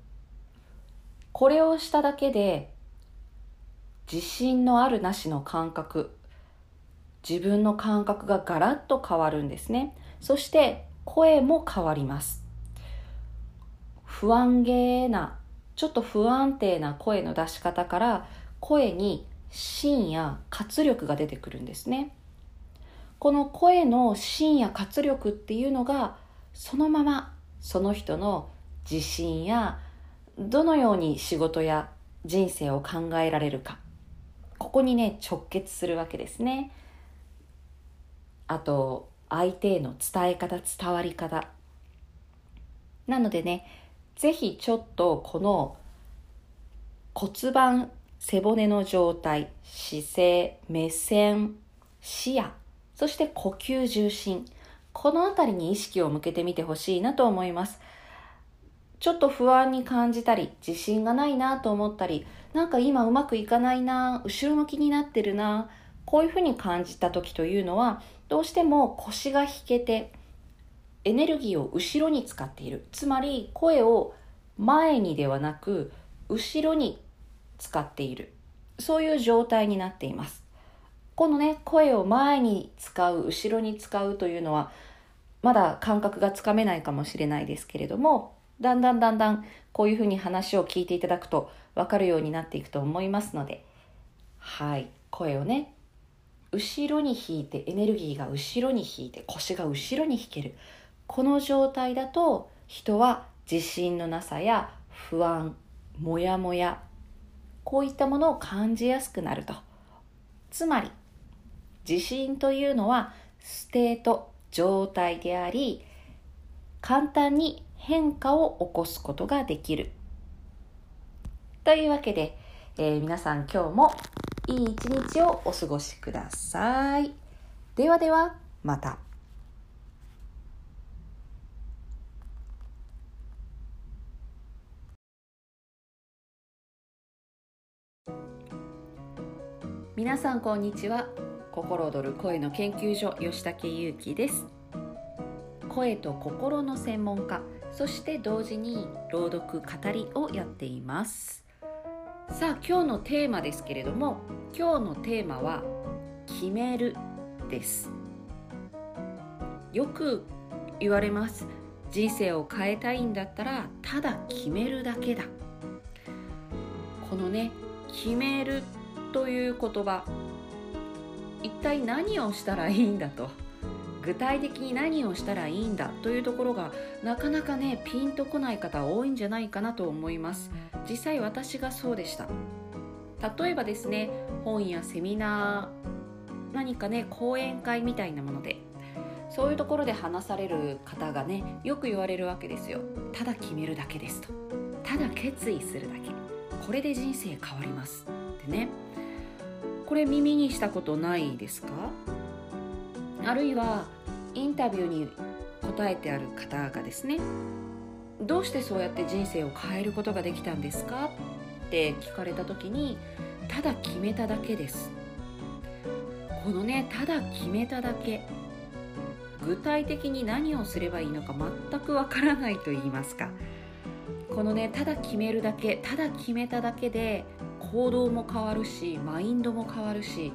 A: これをしただけで、自信のあるなしの感覚、自分の感覚がガラッと変わるんですね。そして声も変わります。不安げな、ちょっと不安定な声の出し方から声に芯や活力が出てくるんですね。この声の芯や活力っていうのがそのままその人の自信やどのように仕事や人生を考えられるか。ここにね直結するわけですね。あと相手への伝え方伝わり方。なのでねぜひちょっとこの骨盤背骨の状態姿勢目線視野そして呼吸重心。このあたりに意識を向けてみてほしいなと思います。ちょっと不安に感じたり、自信がないなと思ったり、なんか今うまくいかないな、後ろ向きになってるな、こういうふうに感じた時というのは、どうしても腰が引けて、エネルギーを後ろに使っている。つまり声を前にではなく、後ろに使っている。そういう状態になっています。このね、声を前に使う、後ろに使うというのは、まだ感覚がつかめないかもしれないですけれども、だんだんだんだんこういうふうに話を聞いていただくと分かるようになっていくと思いますので、はい、声をね、後ろに引いて、エネルギーが後ろに引いて、腰が後ろに引ける。この状態だと人は自信のなさや不安、もやもや、こういったものを感じやすくなると。つまり、自信というのはステート、状態であり、簡単に変化を起こすことができる。というわけで、えー、皆さん今日もいい一日をお過ごしください。ではでは、また。皆さんこんにちは心躍る声の研究所吉武祐樹です。声と心の専門家そして同時に朗読語りをやっています。さあ今日のテーマですけれども今日のテーマは決めるです。よく言われます。人生を変えたいんだったらただ決めるだけだ。このね決めるという言葉一体何をしたらいいんだと。具体的に何をしたらいいんだというところがなかなかねピンとこない方多いんじゃないかなと思います。実際私がそうでした。例えばですね本やセミナー何かね講演会みたいなものでそういうところで話される方がねよく言われるわけですよ。ただ決めるだけですと。ただ決意するだけ。これで人生変わります。ってね。これ耳にしたことないですか？あるいはインタビューに答えてある方がですねどうしてそうやって人生を変えることができたんですか？って聞かれた時にただ決めただけです。このねただ決めただけ具体的に何をすればいいのか全くわからないと言いますか。このねただ決めるだけただ決めただけで行動も変わるしマインドも変わるし、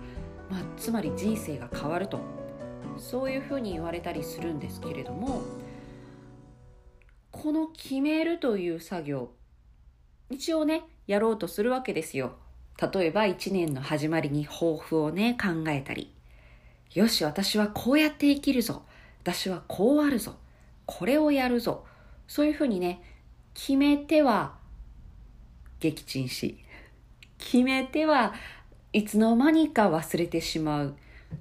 A: まあ、つまり人生が変わると。そういうふうに言われたりするんですけれどもこの決めるという作業一応ねやろうとするわけですよ。例えば1年の始まりに抱負をね考えたり。よし私はこうやって生きるぞ。私はこうあるぞ。これをやるぞ。そういうふうにね決めては撃沈し決めてはいつの間にか忘れてしまう。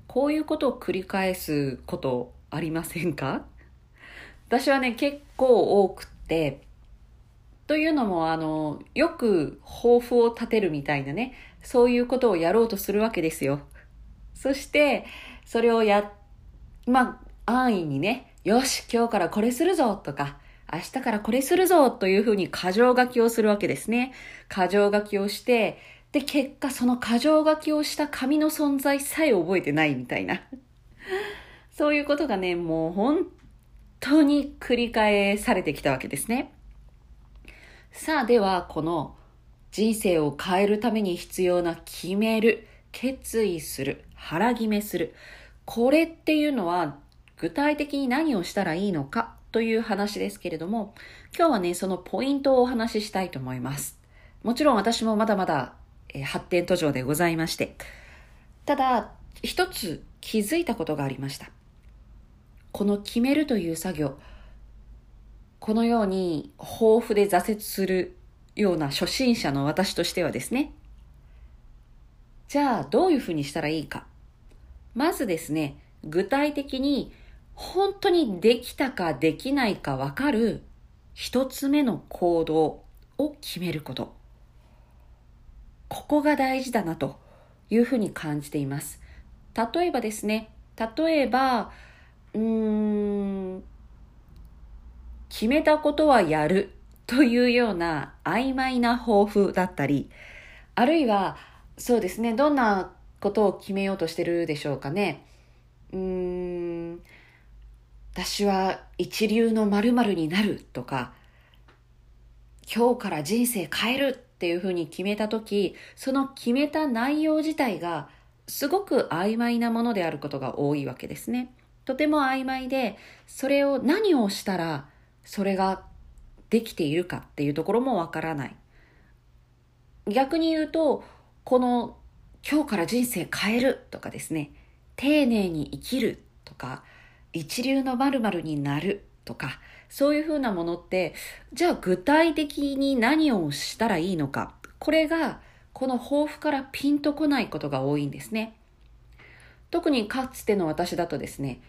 A: こういうことを繰り返すことありませんか？私はね結構多くって。というのもあのよく抱負を立てるみたいなね。そういうことをやろうとするわけですよ。そしてそれをやまあ安易にね。よし今日からこれするぞとか。明日からこれするぞというふうに過剰書きをするわけですね。過剰書きをして、で、結果その過剰書きをした紙の存在さえ覚えてないみたいな。そういうことがね、もう本当に繰り返されてきたわけですね。さあ、では、この人生を変えるために必要な決める、決意する、腹決めする。これっていうのは具体的に何をしたらいいのかという話ですけれども、今日はね、そのポイントをお話ししたいと思います。もちろん私もまだまだえ発展途上でございまして、ただ、一つ気づいたことがありました。この決めるという作業、このように豊富で挫折するような初心者の私としてはですね、じゃあどういうふうにしたらいいか。まずですね、具体的に本当にできたかできないかわかる一つ目の行動を決めること。ここが大事だなというふうに感じています。例えばですね、
B: 例えば、うーん、決めたことはやるというような曖昧な抱負だったり、あるいは、そうですね、どんなことを決めようとしてるでしょうかね。うーん、私は一流の〇〇になるとか、今日から人生変えるっていうふうに決めた時、その決めた内容自体がすごく曖昧なものであることが多いわけですね。とても曖昧で、それを何をしたらそれができているかっていうところもわからない。逆に言うと、この今日から人生変えるとかですね、丁寧に生きるとか、一流の〇〇になるとか、そういうふうなものって、じゃあ具体的に何をしたらいいのか、これがこの抱負からピンとこないことが多いんですね。特にかつての私だとですね、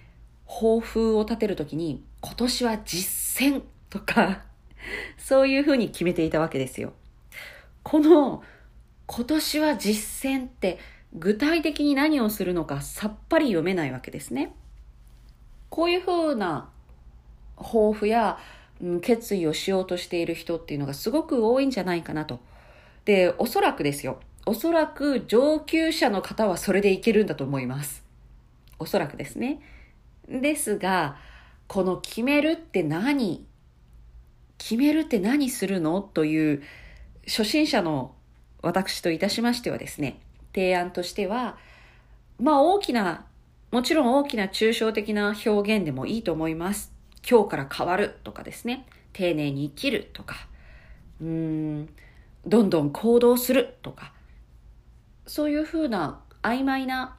B: 抱負を立てるときに、今年は実践とか、そういうふうに決めていたわけですよ。この、今年は実践って具体的に何をするのかさっぱり読めないわけですね。こういうふうな抱負や、うん、決意をしようとしている人っていうのがすごく多いんじゃないかなと。で、おそらくですよ。おそらく上級者の方はそれでいけるんだと思います。おそらくですね。ですが、この決めるって何？決めるって何するの？という初心者の私といたしましてはですね、提案としては、まあ大きな、もちろん大きな抽象的な表現でもいいと思います。今日から変わるとかですね、丁寧に生きるとか、うーん、どんどん行動するとか、そういうふうな曖昧な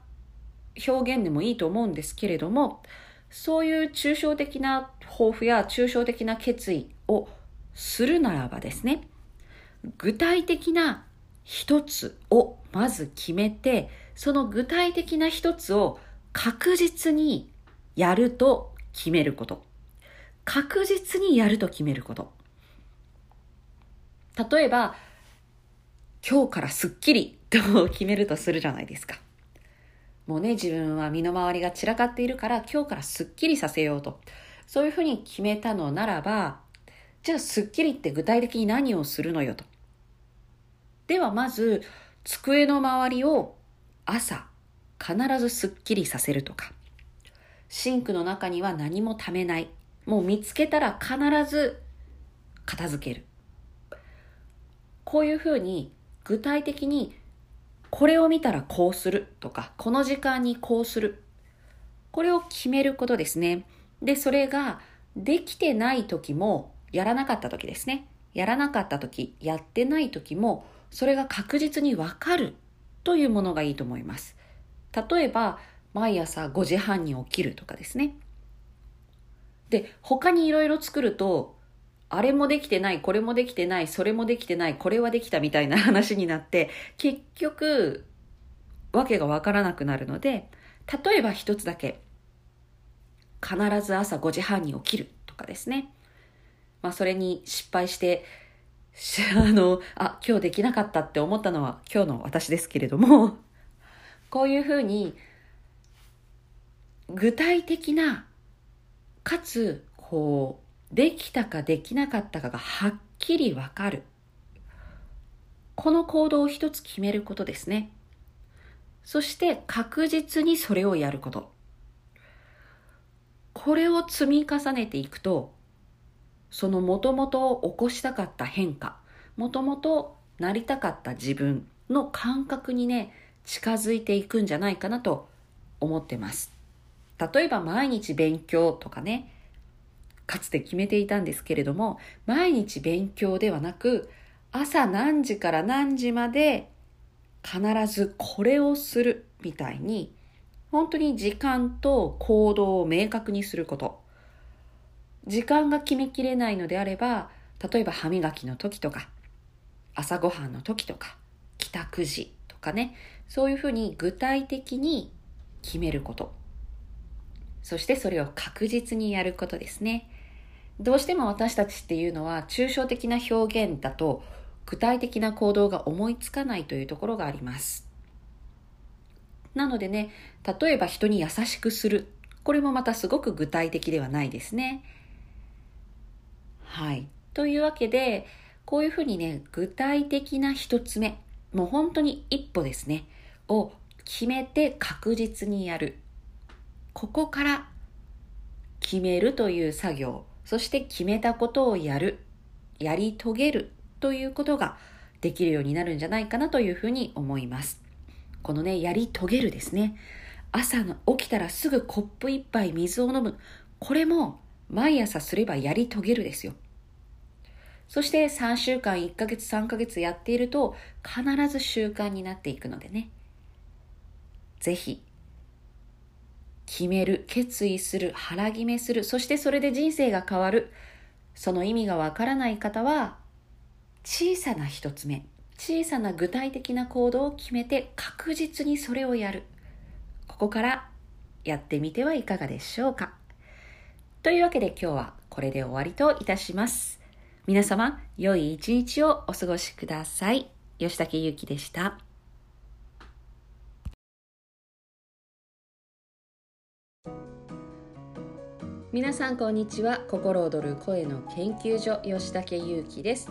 B: 表現でもいいと思うんですけれども、そういう抽象的な抱負や抽象的な決意をするならばですね、具体的な一つをまず決めて、その具体的な一つを確実にやると決めること。確実にやると決めること。例えば、今日からすっきりと決めるとするじゃないですか。もうね、自分は身の回りが散らかっているから今日からすっきりさせようと。そういうふうに決めたのならば、じゃあすっきりって具体的に何をするのよと。ではまず、机の周りを朝必ずすっきりさせるとか、シンクの中には何もためない。もう見つけたら必ず片付ける。こういうふうに具体的にこれを見たらこうするとか、この時間にこうする。これを決めることですね。で、それができてない時も、やらなかった時ですね。やらなかった時、やってない時も、それが確実にわかるというものがいいと思います。例えば、毎朝5時半に起きるとかですね。で、他にいろいろ作ると、あれもできてない、これもできてない、それもできてない、これはできたみたいな話になって、結局、わけがわからなくなるので、例えば一つだけ、必ず朝5時半に起きるとかですね。まあそれに失敗して、あの、あ、今日できなかったって思ったのは今日の私ですけれども、こういうふうに、具体的な、かつ、こう、できたかできなかったかがはっきりわかる。この行動を一つ決めることですね。そして確実にそれをやること。これを積み重ねていくと、そのもともと起こしたかった変化、もともとなりたかった自分の感覚にね、近づいていくんじゃないかなと思ってます。例えば毎日勉強とかね、かつて決めていたんですけれども、毎日勉強ではなく、朝何時から何時まで必ずこれをするみたいに、本当に時間と行動を明確にすること。時間が決めきれないのであれば、例えば歯磨きの時とか、朝ごはんの時とか、帰宅時とかね、そういうふうに具体的に決めること。そしてそれを確実にやることですね。どうしても私たちっていうのは抽象的な表現だと具体的な行動が思いつかないというところがあります。なのでね、例えば人に優しくする。これもまたすごく具体的ではないですね。はい。というわけで、こういうふうにね、具体的な一つ目、もう本当に一歩ですね、を決めて確実にやる。ここから決めるという作業、そして決めたことをやる、やり遂げるということができるようになるんじゃないかなというふうに思います。このね、やり遂げるですね。朝の起きたらすぐコップ一杯水を飲む。これも毎朝すればやり遂げるですよ。そして3週間、1ヶ月、3ヶ月やっていると必ず習慣になっていくのでね。ぜひ、決める、決意する、腹決めする、そしてそれで人生が変わる。その意味がわからない方は、小さな一つ目、小さな具体的な行動を決めて確実にそれをやる。ここからやってみてはいかがでしょうか。というわけで今日はこれで終わりといたします。皆様、良い一日をお過ごしください。吉武ゆきでした。皆さんこんにちは。心躍る声の研究所吉武優希です。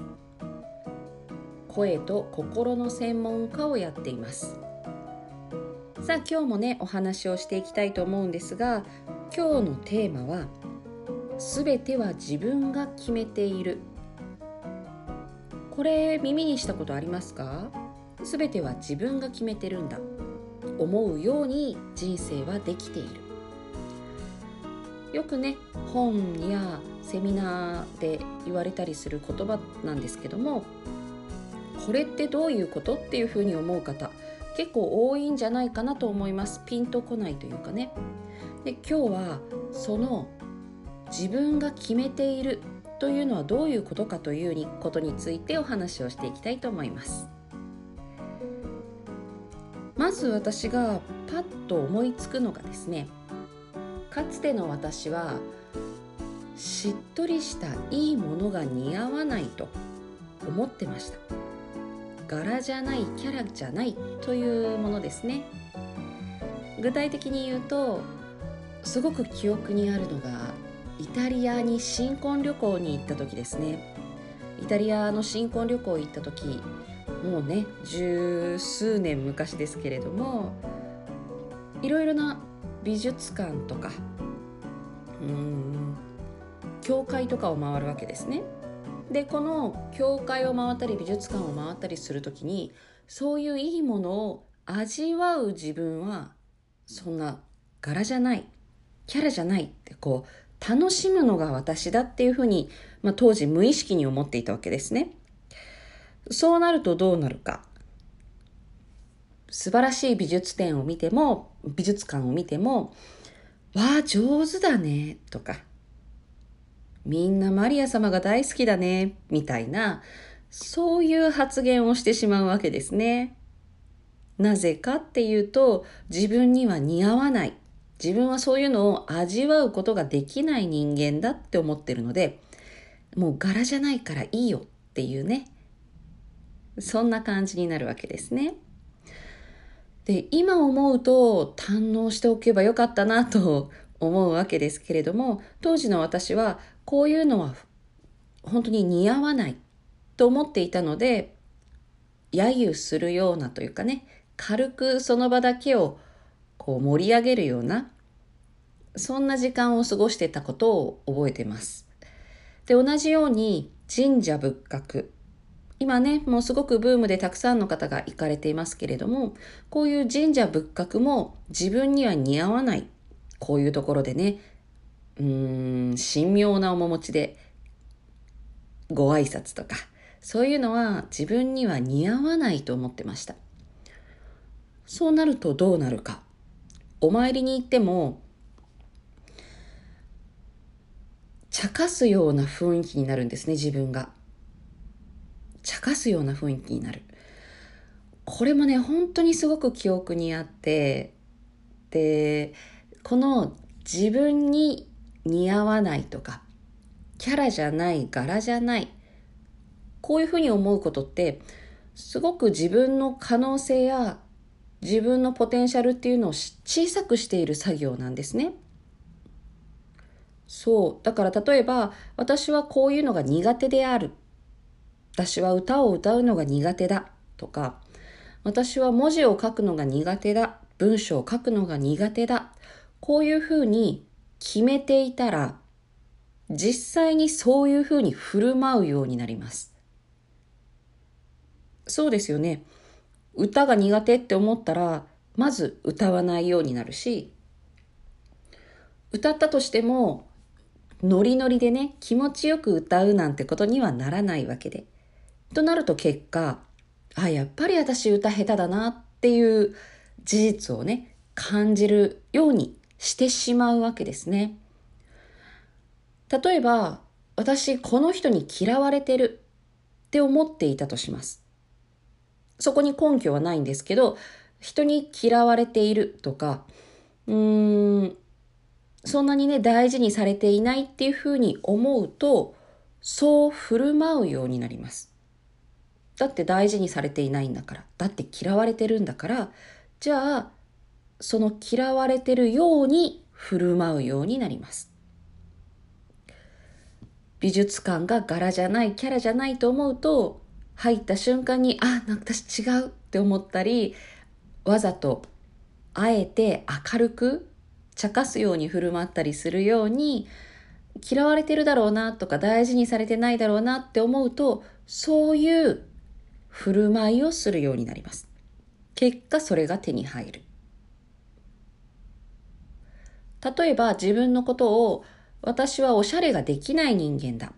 B: 声と心の専門家をやっています。さあ今日もねお話をしていきたいと思うんですが今日のテーマは全ては自分が決めている。これ耳にしたことありますか？全ては自分が決めてるんだ。思うように人生はできている。よくね本やセミナーで言われたりする言葉なんですけどもこれってどういうことっていうふうに思う方結構多いんじゃないかなと思います。ピンとこないというかね。で今日はその自分が決めているというのはどういうことかということについてお話をしていきたいと思います。まず私がパッと思いつくのがですねかつての私はしっとりしたいいものが似合わないと思ってました。柄じゃないキャラじゃないというものですね。具体的に言うとすごく記憶にあるのがイタリアに新婚旅行に行った時ですね。イタリアの新婚旅行行った時もうね十数年昔ですけれどもいろいろな美術館とかうん教会とかを回るわけですねでこの教会を回ったり美術館を回ったりする時にそういういいものを味わう自分はそんな柄じゃないキャラじゃないってこう楽しむのが私だっていうふうに、まあ、当時無意識に思っていたわけですね。そうなるとどうなるか。素晴らしい美術展を見ても、美術館を見ても、わあ、上手だね、とか、みんなマリア様が大好きだね、みたいな、そういう発言をしてしまうわけですね。なぜかっていうと、自分には似合わない。自分はそういうのを味わうことができない人間だって思ってるので、もう柄じゃないからいいよっていうね、そんな感じになるわけですね。で、今思うと堪能しておけばよかったなと思うわけですけれども、当時の私はこういうのは本当に似合わないと思っていたので、揶揄するようなというかね、軽くその場だけをこう盛り上げるようなそんな時間を過ごしてたことを覚えてます。で、同じように神社仏閣。今ね、もうすごくブームでたくさんの方が行かれていますけれども、こういう神社仏閣も自分には似合わない。こういうところでね、うーん、神妙な面持ちでご挨拶とか、そういうのは自分には似合わないと思ってました。そうなるとどうなるか。お参りに行っても茶化すような雰囲気になるんですね、自分が。茶化すような雰囲気になる。これもね、本当にすごく記憶にあって、で、この自分に似合わないとか、キャラじゃない、柄じゃない、こういうふうに思うことって、すごく自分の可能性や自分のポテンシャルっていうのを小さくしている作業なんですね。そう。だから例えば、私はこういうのが苦手である。私は歌を歌うのが苦手だ。とか、私は文字を書くのが苦手だ。文章を書くのが苦手だ。こういうふうに決めていたら、実際にそういうふうに振る舞うようになります。そうですよね。歌が苦手って思ったら、まず歌わないようになるし、歌ったとしても、ノリノリでね、気持ちよく歌うなんてことにはならないわけで。となると結果、あ、やっぱり私歌下手だなっていう事実をね、感じるようにしてしまうわけですね。例えば、私この人に嫌われてるって思っていたとします。そこに根拠はないんですけど、人に嫌われているとか、うーん、そんなにね、大事にされていないっていうふうに思うと、そう振る舞うようになります。だって大事にされていないんだから。だって嫌われてるんだから、じゃあ、その嫌われてるように振る舞うようになります。美術館が柄じゃない、キャラじゃないと思うと、入った瞬間に、あ、なんか私違うって思ったり、わざと、あえて明るく、茶化すように振る舞ったりするように、嫌われてるだろうなとか大事にされてないだろうなって思うと、そういう振る舞いをするようになります。結果それが手に入る。例えば自分のことを私はおしゃれができない人間だ。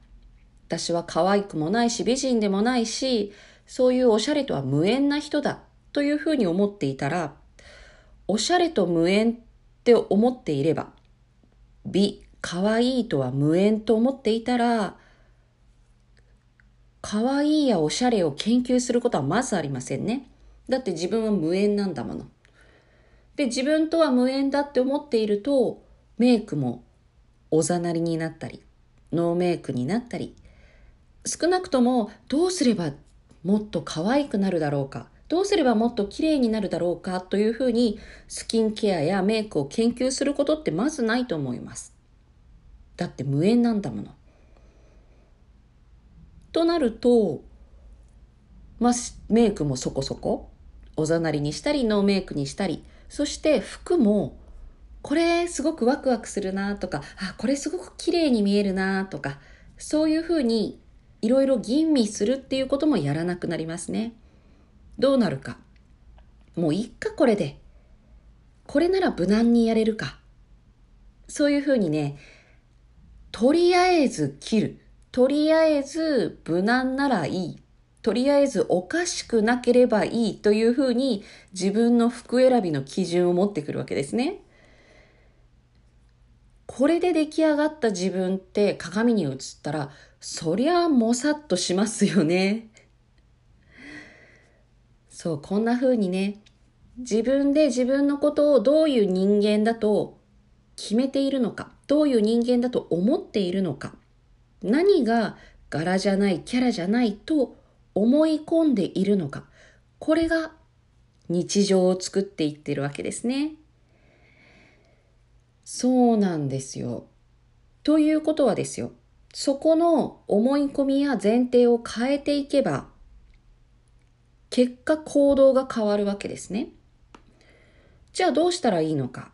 B: 私は可愛くもないし美人でもないし、そういうおしゃれとは無縁な人だというふうに思っていたら、おしゃれと無縁って思っていれば、美、可愛いとは無縁と思っていたら、可愛いやおしゃれを研究することはまずありませんね。だって自分は無縁なんだもの。で、自分とは無縁だって思っていると、メイクもおざなりになったり、ノーメイクになったり、少なくともどうすればもっと可愛くなるだろうか、どうすればもっと綺麗になるだろうかというふうにスキンケアやメイクを研究することってまずないと思います。だって無縁なんだもの。となると、まあ、メイクもそこそこ、おざなりにしたり、ノーメイクにしたり、そして服も、これすごくワクワクするなとか、あ、これすごく綺麗に見えるなとか、そういうふうにいろいろ吟味するっていうこともやらなくなりますね。どうなるか。もういっかこれで。これなら無難にやれるか。そういうふうにね、とりあえず切る。とりあえず無難ならいい。とりあえずおかしくなければいいというふうに自分の服選びの基準を持ってくるわけですね。これで出来上がった自分って鏡に映ったら、そりゃもさっとしますよね。そう、こんな風にね、自分で自分のことをどういう人間だと決めているのか、どういう人間だと思っているのか、何が柄じゃない、キャラじゃないと思い込んでいるのか。これが日常を作っていってるわけですね。そうなんですよ。ということはですよ。そこの思い込みや前提を変えていけば、結果行動が変わるわけですね。じゃあどうしたらいいのか。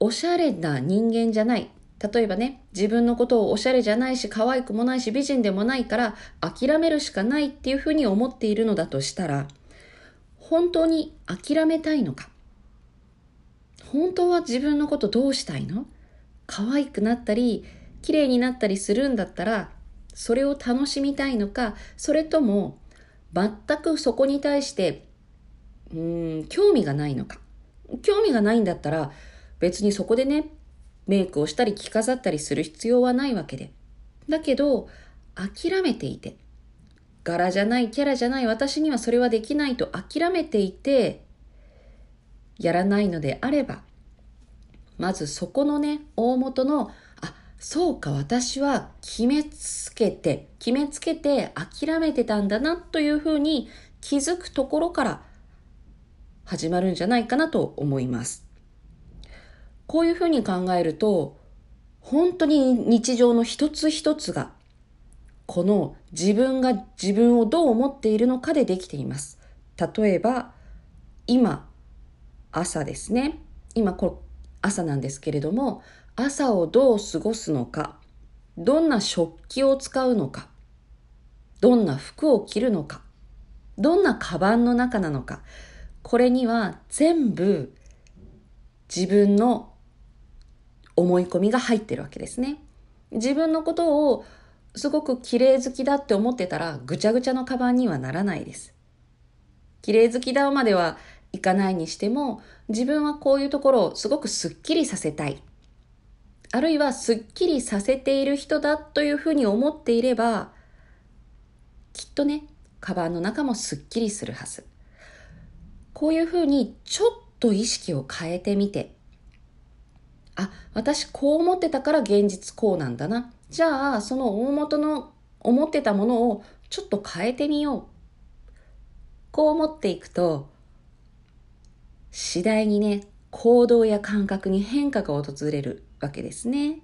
B: おしゃれな人間じゃない。例えばね、自分のことをおしゃれじゃないし、可愛くもないし、美人でもないから、諦めるしかないっていうふうに思っているのだとしたら、本当に諦めたいのか？本当は自分のことどうしたいの？可愛くなったり、綺麗になったりするんだったら、それを楽しみたいのか、それとも、全くそこに対して、うん、興味がないのか？興味がないんだったら、別にそこでね、メイクをしたり着飾ったりする必要はないわけで。だけど、諦めていて、柄じゃない、キャラじゃない、私にはそれはできないと諦めていて、やらないのであれば、まずそこのね、大元の、あ、そうか、私は決めつけて、決めつけて諦めてたんだなというふうに気づくところから始まるんじゃないかなと思います。こういうふうに考えると、本当に日常の一つ一つが、この自分が自分をどう思っているのかでできています。例えば、今、朝ですね。今、こ朝なんですけれども、朝をどう過ごすのか、どんな食器を使うのか、どんな服を着るのか、どんなカバンの中なのか、これには全部自分の思い込みが入ってるわけですね。自分のことをすごく綺麗好きだって思ってたらぐちゃぐちゃのカバンにはならないです。綺麗好きだまではいかないにしても自分はこういうところをすごくスッキリさせたい。あるいはスッキリさせている人だというふうに思っていればきっとね、カバンの中もスッキリするはず。こういうふうにちょっと意識を変えてみてあ、私こう思ってたから現実こうなんだな。じゃあ、その大元の思ってたものをちょっと変えてみよう。こう思っていくと、次第にね、行動や感覚に変化が訪れるわけですね。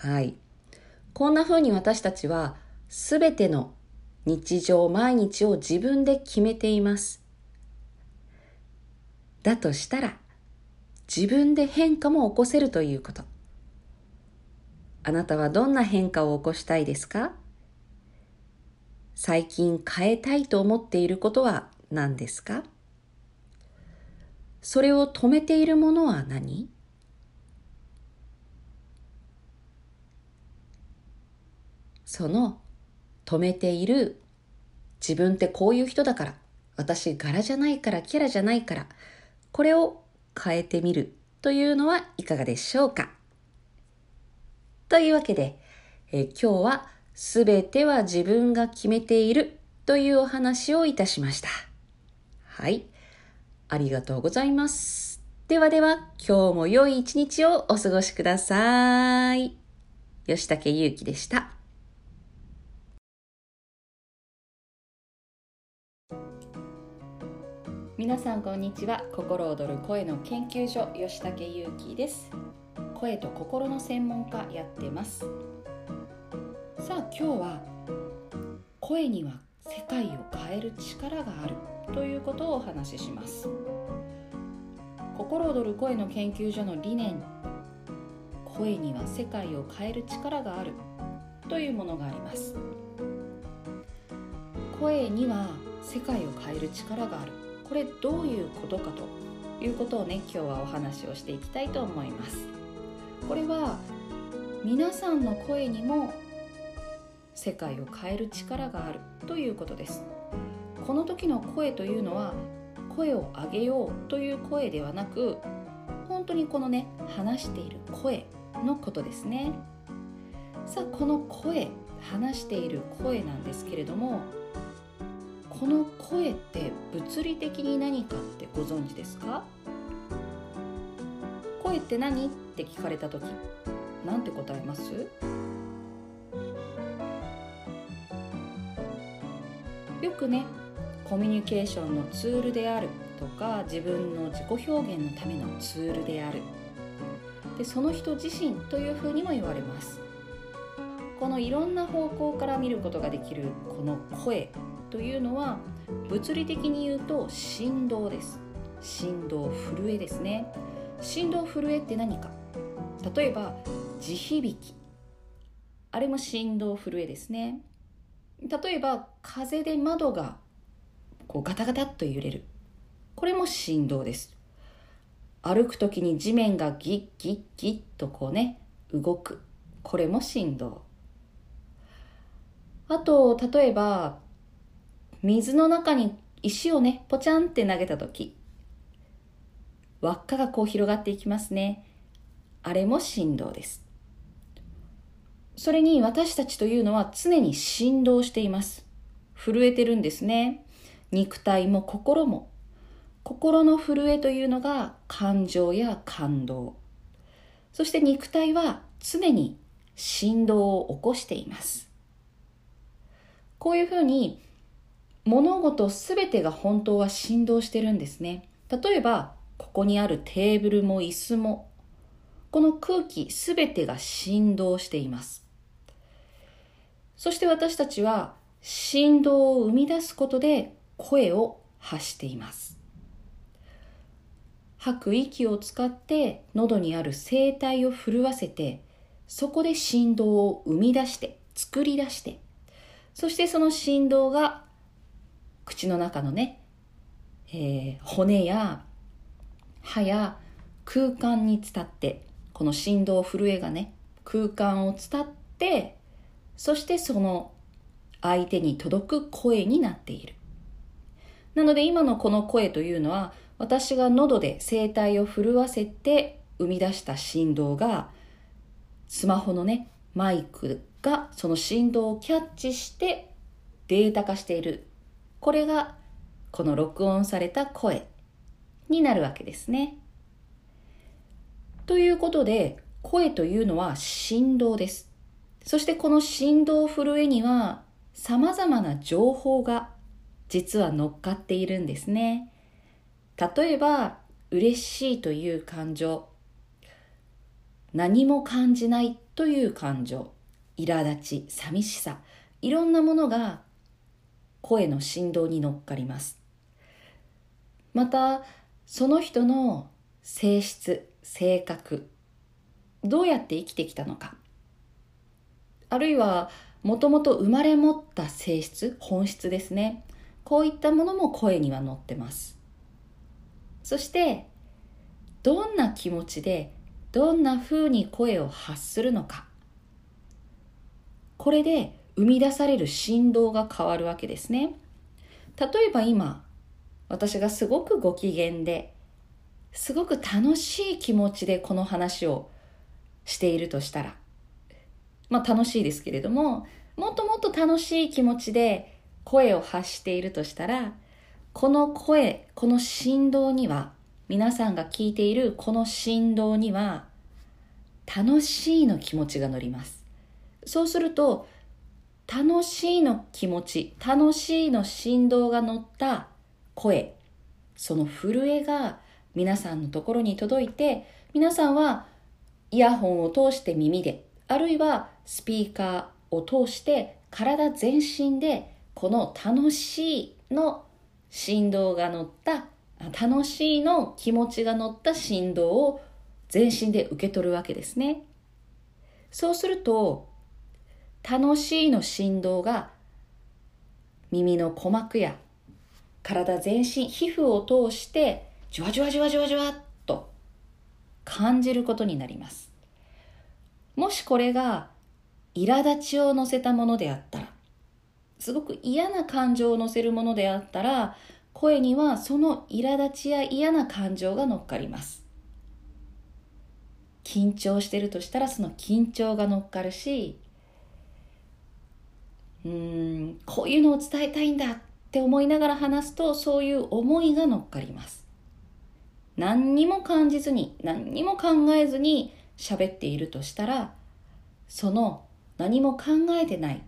B: はい。こんな風に私たちは、すべての日常、毎日を自分で決めています。だとしたら、自分で変化も起こせるということ。あなたはどんな変化を起こしたいですか？最近変えたいと思っていることは何ですか？それを止めているものは何？その止めている自分ってこういう人だから。私柄じゃないからキャラじゃないから。これを変えてみるというのはいかがでしょうか？というわけで、え今日はすべては自分が決めているというお話をいたしました。はい。ありがとうございます。ではでは、今日も良い一日をお過ごしください。吉武祐希でした。
A: 皆さんこんにちは。心躍る声の研究所吉武優希です。声と心の専門家やってます。さあ今日は声には世界を変える力があるということをお話しします。心躍る声の研究所の理念声には世界を変える力があるというものがあります。声には世界を変える力がある。これどういうことかということをね今日はお話をしていきたいと思います。これは皆さんの声にも世界を変える力があるということです。この時の声というのは声を上げようという声ではなく本当にこのね話している声のことですね。さあこの声話している声なんですけれどもこの声って物理的に何かってご存知ですか？声って何？って聞かれた時なんて答えます？よくねコミュニケーションのツールであるとか自分の自己表現のためのツールである。でその人自身というふうにも言われます。このいろんな方向から見ることができるこの声というのは物理的に言うと振動です。振動震えですね。振動震えって何か。例えば地響き。あれも振動震えですね。例えば風で窓がこうガタガタっと揺れる。これも振動です。歩く時に地面がギッギッギッとこうね動く。これも振動。あと例えば水の中に石をねポチャンって投げた時輪っかがこう広がっていきますね。あれも振動です。それに私たちというのは常に振動しています。震えてるんですね。肉体も心も。心の震えというのが感情や感動。そして肉体は常に振動を起こしています。こういうふうに
B: 物事すべてが本当は振動してるんですね。例えば、ここにあるテーブルも椅子も、この空気すべてが振動しています。そして私たちは振動を生み出すことで声を発しています。吐く息を使って喉にある声帯を震わせてそこで振動を生み出して作り出してそしてその振動が口の中のね、えー、骨や歯や空間に伝ってこの振動震えがね空間を伝ってそしてその相手に届く声になっている。なので今のこの声というのは私が喉で声帯を震わせて生み出した振動がスマホのねマイクがその振動をキャッチしてデータ化しているこれがこの録音された声になるわけですね。ということで声というのは振動です。そしてこの振動震えには様々な情報が実は乗っかっているんですね。例えば、嬉しいという感情、何も感じないという感情、苛立ち、寂しさ、いろんなものが声の振動に乗っかります。また、その人の性質、性格、どうやって生きてきたのか、あるいはもともと生まれ持った性質、本質ですね。こういったものも声には乗ってます。そしてどんな気持ちでどんな風に声を発するのかこれで生み出される振動が変わるわけですね例えば今私がすごくご機嫌ですごく楽しい気持ちでこの話をしているとしたらまあ楽しいですけれどももっともっと楽しい気持ちで声を発しているとしたらこの声、この振動には、皆さんが聞いているこの振動には、楽しいの気持ちが乗ります。そうすると、楽しいの気持ち、楽しいの振動が乗った声、その震えが皆さんのところに届いて、皆さんはイヤホンを通して耳で、あるいはスピーカーを通して体全身でこの楽しいの振動が乗った楽しいの気持ちが乗った振動を全身で受け取るわけですね。そうすると楽しいの振動が耳の鼓膜や体全身皮膚を通してじわじわじわじわじわっと感じることになります。もしこれが苛立ちを乗せたものであったらすごく嫌な感情を乗せるものであったら声にはその苛立ちや嫌な感情が乗っかります緊張してるとしたらその緊張が乗っかるしうんこういうのを伝えたいんだって思いながら話すとそういう思いが乗っかります。何にも感じずに何にも考えずに喋っているとしたらその何も考えてない。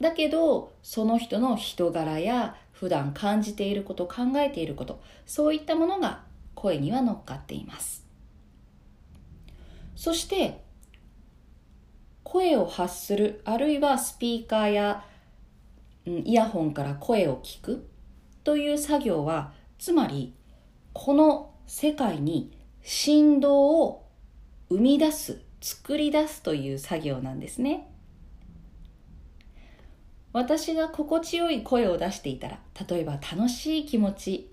B: だけどその人の人柄や普段感じていること考えていることそういったものが声には乗っかっています。そして声を発するあるいはスピーカーやイヤホンから声を聞くという作業はつまりこの世界に振動を生み出す作り出すという作業なんですね。私が心地よい声を出していたら例えば楽しい気持ち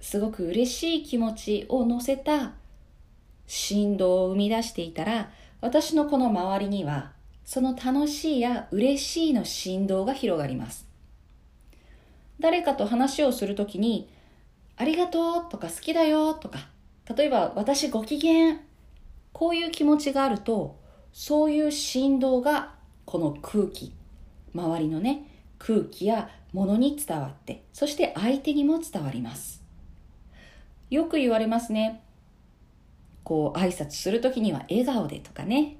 B: すごく嬉しい気持ちを乗せた振動を生み出していたら私のこの周りにはその楽しいや嬉しいの振動が広がります。誰かと話をするときにありがとうとか好きだよとか例えば私ご機嫌こういう気持ちがあるとそういう振動がこの空気周りのね空気や物に伝わってそして相手にも伝わります。よく言われますね。こう挨拶する時には笑顔でとかね。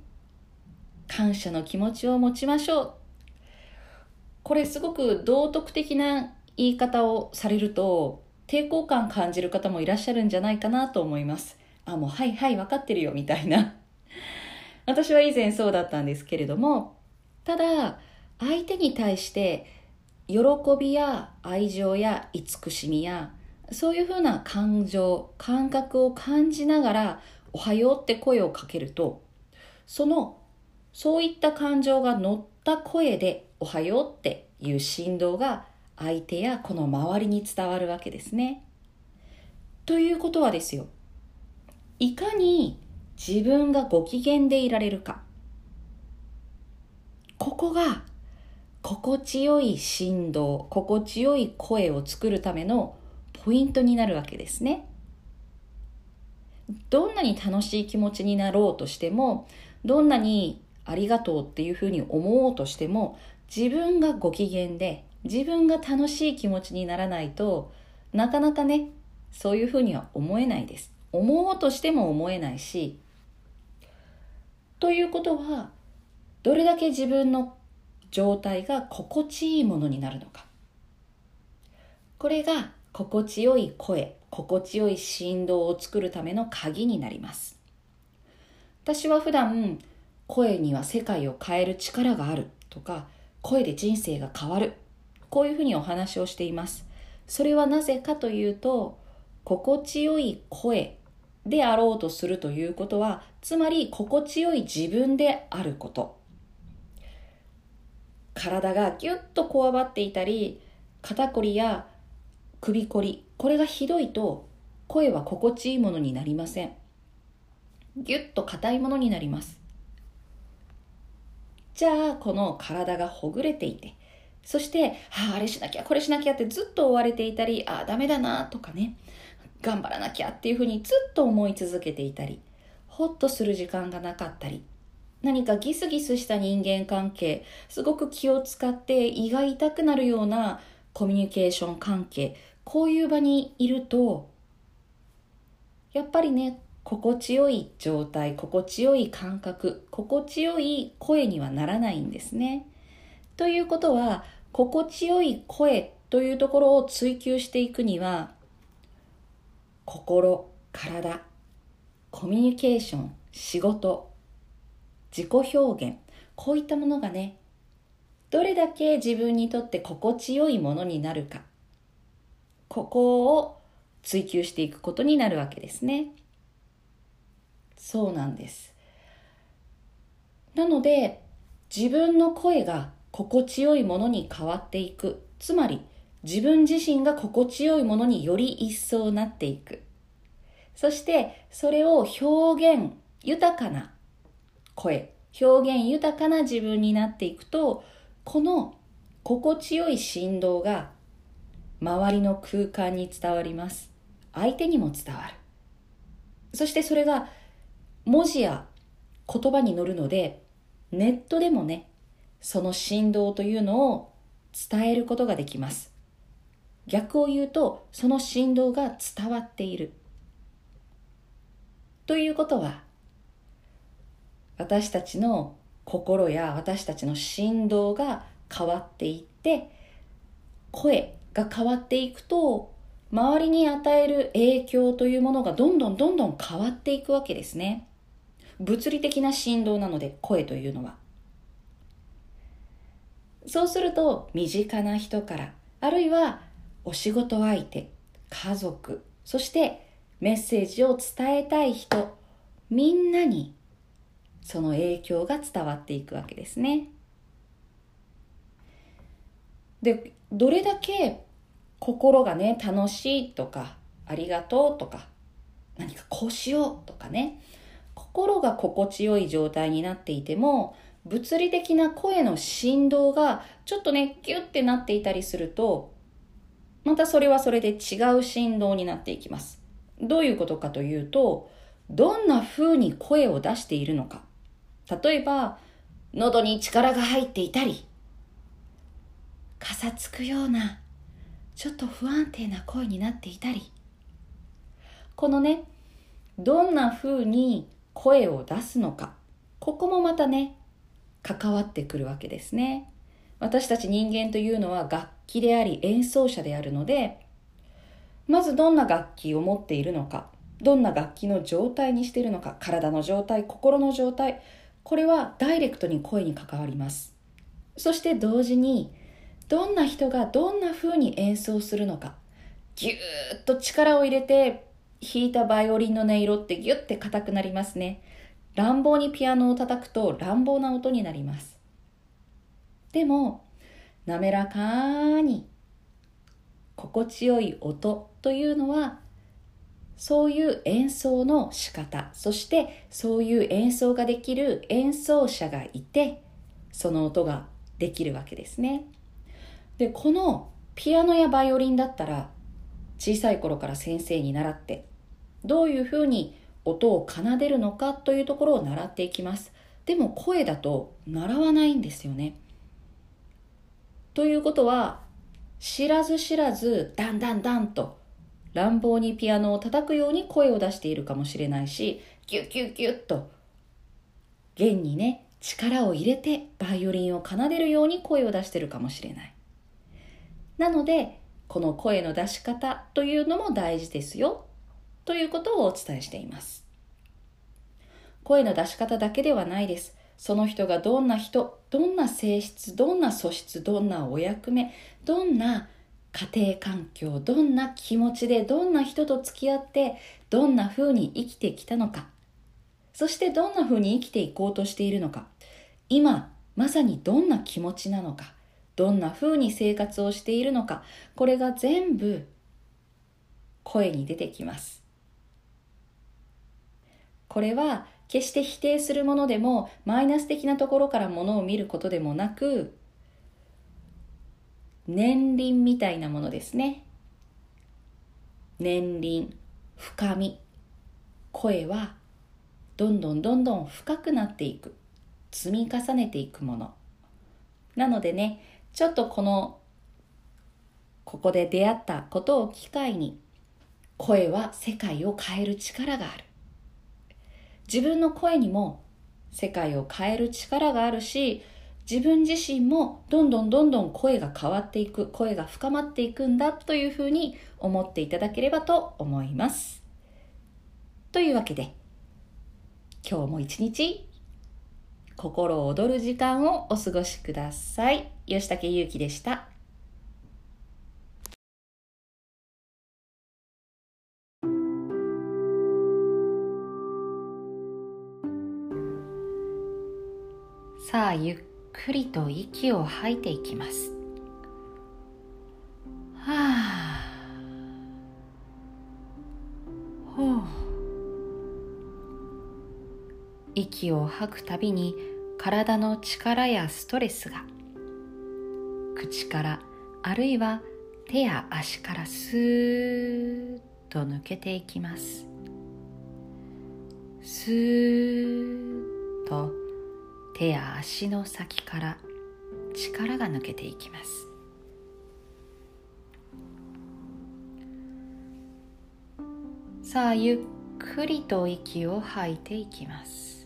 B: 感謝の気持ちを持ちましょう。これすごく道徳的な言い方をされると抵抗感感じる方もいらっしゃるんじゃないかなと思います。あもうはいはい分かってるよみたいな。私は以前そうだったんですけれどもただ相手に対して喜びや愛情や慈しみやそういうふうな感情感覚を感じながら「おはよう」って声をかけるとそのそういった感情が乗った声で「おはよう」っていう振動が相手やこの周りに伝わるわけですね。ということはですよいかに自分がご機嫌でいられるかここが心地よい振動心地よい声を作るためのポイントになるわけですね。どんなに楽しい気持ちになろうとしてもどんなにありがとうっていうふうに思おうとしても自分がご機嫌で自分が楽しい気持ちにならないとなかなかねそういうふうには思えないです思おうとしても思えないしということはどれだけ自分の状態が心地いいものになるのかこれが心地よい声心地よい振動を作るための鍵になります。私は普段声には世界を変える力があるとか声で人生が変わるこういうふうにお話をしています。それはなぜかというと心地よい声であろうとするということはつまり心地よい自分であること。体がぎゅっとこわばっていたり肩こりや首こり。これがひどいと声は心地いいものになりません。ぎゅっと硬いものになります。じゃあこの体がほぐれていてそして、はあ、あれしなきゃこれしなきゃってずっと追われていたりああダメだなとかね頑張らなきゃっていうふうにずっと思い続けていたりほっとする時間がなかったり何かギスギスした人間関係すごく気を使って胃が痛くなるようなコミュニケーション関係こういう場にいるとやっぱりね心地よい状態心地よい感覚心地よい声にはならないんですね。ということは心地よい声というところを追求していくには心体コミュニケーション仕事自己表現こういったものがねどれだけ自分にとって心地よいものになるかここを追求していくことになるわけですね。そうなんです。なので自分の声が心地よいものに変わっていく。つまり自分自身が心地よいものにより一層なっていく。そしてそれを表現豊かな声表現豊かな自分になっていくとこの心地よい振動が周りの空間に伝わります。相手にも伝わる。そしてそれが文字や言葉に乗るのでネットでもねその振動というのを伝えることができます。逆を言うとその振動が伝わっている。ということは私たちの心や私たちの振動が変わっていって声が変わっていくと周りに与える影響というものがどんどんどんどん変わっていくわけですね物理的な振動なので声というのはそうすると身近な人からあるいはお仕事相手家族そしてメッセージを伝えたい人みんなにその影響が伝わっていくわけですね。でどれだけ心がね楽しいとかありがとうとか何かこうしようとかね心が心地よい状態になっていても物理的な声の振動がちょっとねギュッてなっていたりするとまたそれはそれで違う振動になっていきます。どういうことかというとどんな風に声を出しているのか。例えば喉に力が入っていたりかさつくようなちょっと不安定な声になっていたり。このねどんな風に声を出すのかここもまたね関わってくるわけですね。私たち人間というのは楽器であり演奏者であるのでまずどんな楽器を持っているのかどんな楽器の状態にしているのか体の状態心の状態これはダイレクトに声に関わります。そして同時にどんな人がどんな風に演奏するのか。ぎゅーっと力を入れて弾いたバイオリンの音色ってギュッて硬くなりますね。乱暴にピアノを叩くと乱暴な音になります。でも滑らかに心地よい音というのはそういう演奏の仕方そしてそういう演奏ができる演奏者がいてその音ができるわけですね。でこのピアノやバイオリンだったら小さい頃から先生に習ってどういうふうに音を奏でるのかというところを習っていきます。でも声だと習わないんですよね。ということは知らず知らずダンダンダンと乱暴にピアノを叩くように声を出しているかもしれないしギュッギュッギュッと弦にね力を入れてバイオリンを奏でるように声を出してるかもしれない。なのでこの声の出し方というのも大事ですよということをお伝えしています。声の出し方だけではないです。その人がどんな人、どんな性質、どんな素質、どんなお役目、どんな家庭環境、どんな気持ちで、どんな人と付き合って、どんな風に生きてきたのか、そしてどんな風に生きていこうとしているのか、今、まさにどんな気持ちなのか、どんな風に生活をしているのか、これが全部声に出てきます。これは決して否定するものでもマイナス的なところからものを見ることでもなく年輪みたいなものですね。年輪深み。声はどんどんどんどん深くなっていく。積み重ねていくもの。なのでねちょっとこのここで出会ったことを機会に声は世界を変える力がある。自分の声にも世界を変える力があるし自分自身もどんどんどんどん声が変わっていく声が深まっていくんだというふうに思っていただければと思います。というわけで今日も一日心躍る時間をお過ごしください。吉武ゆうきでした。さあゆっくりと息を吐いていきます。息を吐くたびに体の力やストレスが口からあるいは手や足からスーッと抜けていきます。スーッと手や足の先から力が抜けていきます。さあゆっくりと息を吐いていきます。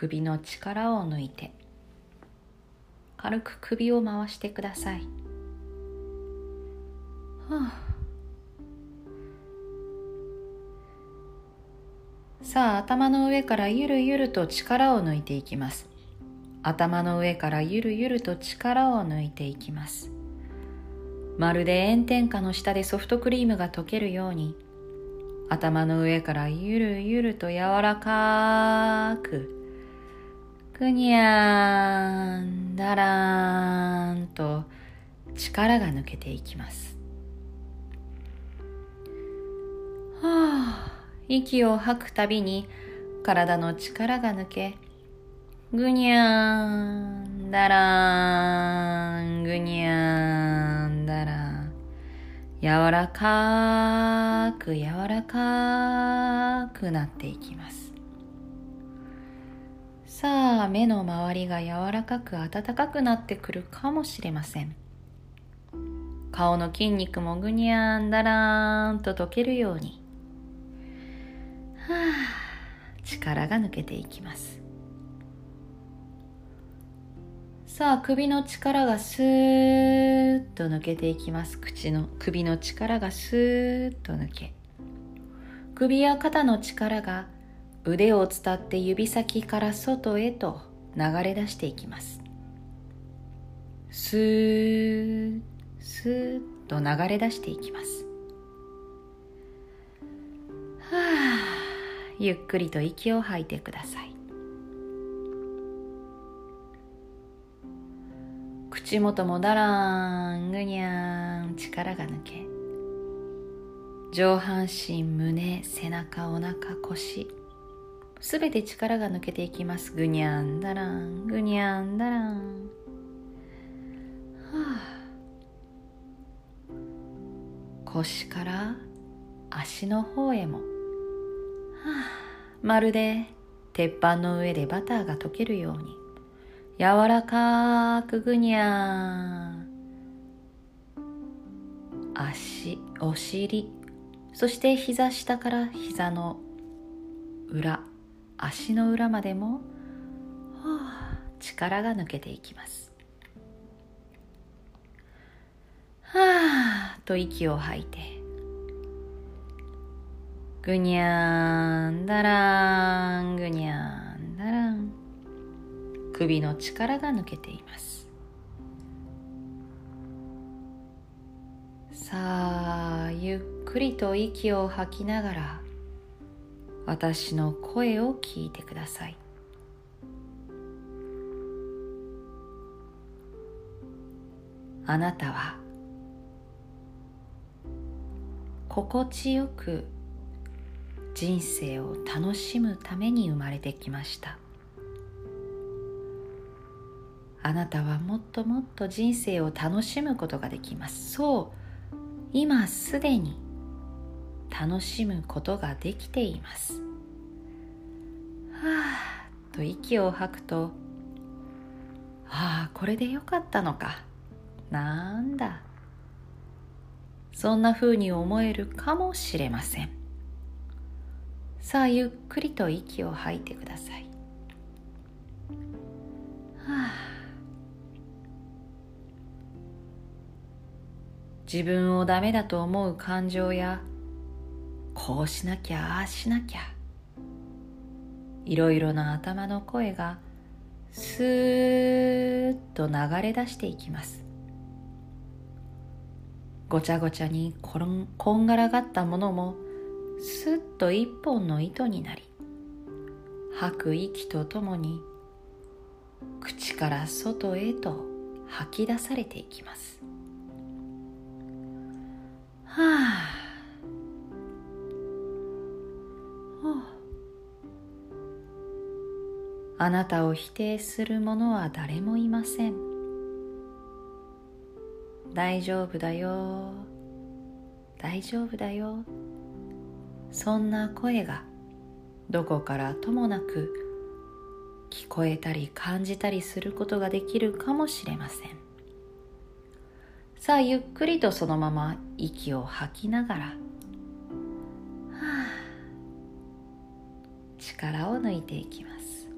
B: 首の力を抜いて軽く首を回してください。はあ。さあ頭の上からゆるゆると力を抜いていきます。頭の上からゆるゆると力を抜いていきます。まるで炎天下の下でソフトクリームが溶けるように頭の上からゆるゆると柔らかくぐにゃーんだらーんと力が抜けていきますはあ息を吐くたびに体の力が抜け、ぐにゃーん、だらーん、ぐにゃーん、だらん。柔らかく柔らかくなっていきます。さあ、目の周りが柔らかく暖かくなってくるかもしれません。顔の筋肉もぐにゃんだらーんと溶けるように。
A: 力が抜けていきます。さあ首の力がスーッと抜けていきます。口の首の力がスーッと抜け。首や肩の力が腕を伝って指先から外へと流れ出していきます。スーッスーッと流れ出していきます。はあゆっくりと息を吐いてください。口元もだらんぐにゃん力が抜け上半身胸背中お腹腰。すべて力が抜けていきます。ぐにゃんだらん。ぐにゃんだらん。はあ。腰から足の方へも、はあ、まるで鉄板の上でバターが溶けるように。柔らかくぐにゃー足お尻。そして膝下から膝の裏。足の裏までも、力が抜けていきます。はあと息を吐いてぐにゃんだらんぐにゃんだらん首の力が抜けています。さあゆっくりと息を吐きながら私の声を聞いてください。あなたは心地よく人生を楽しむために生まれてきました。あなたはもっともっと人生を楽しむことができます。そう。今すでに楽しむことができています。はあと息を吐くとああこれでよかったのか。なんだ。そんな風に思えるかもしれません。さあゆっくりと息を吐いてください。はあ。自分をダメだと思う感情やこうしなきゃああしなきゃ。いろいろな頭の声がスーッと流れ出していきます。ごちゃごちゃにこんこんがらがったものもすっと一本の糸になり吐く息とともに口から外へと吐き出されていきます。はあ。あなたを否定する者は誰もいません。大丈夫だよ。大丈夫だよ。そんな声がどこからともなく聞こえたり感じたりすることができるかもしれません。さあゆっくりとそのまま息を吐きながら、はあ、力を抜いていきます。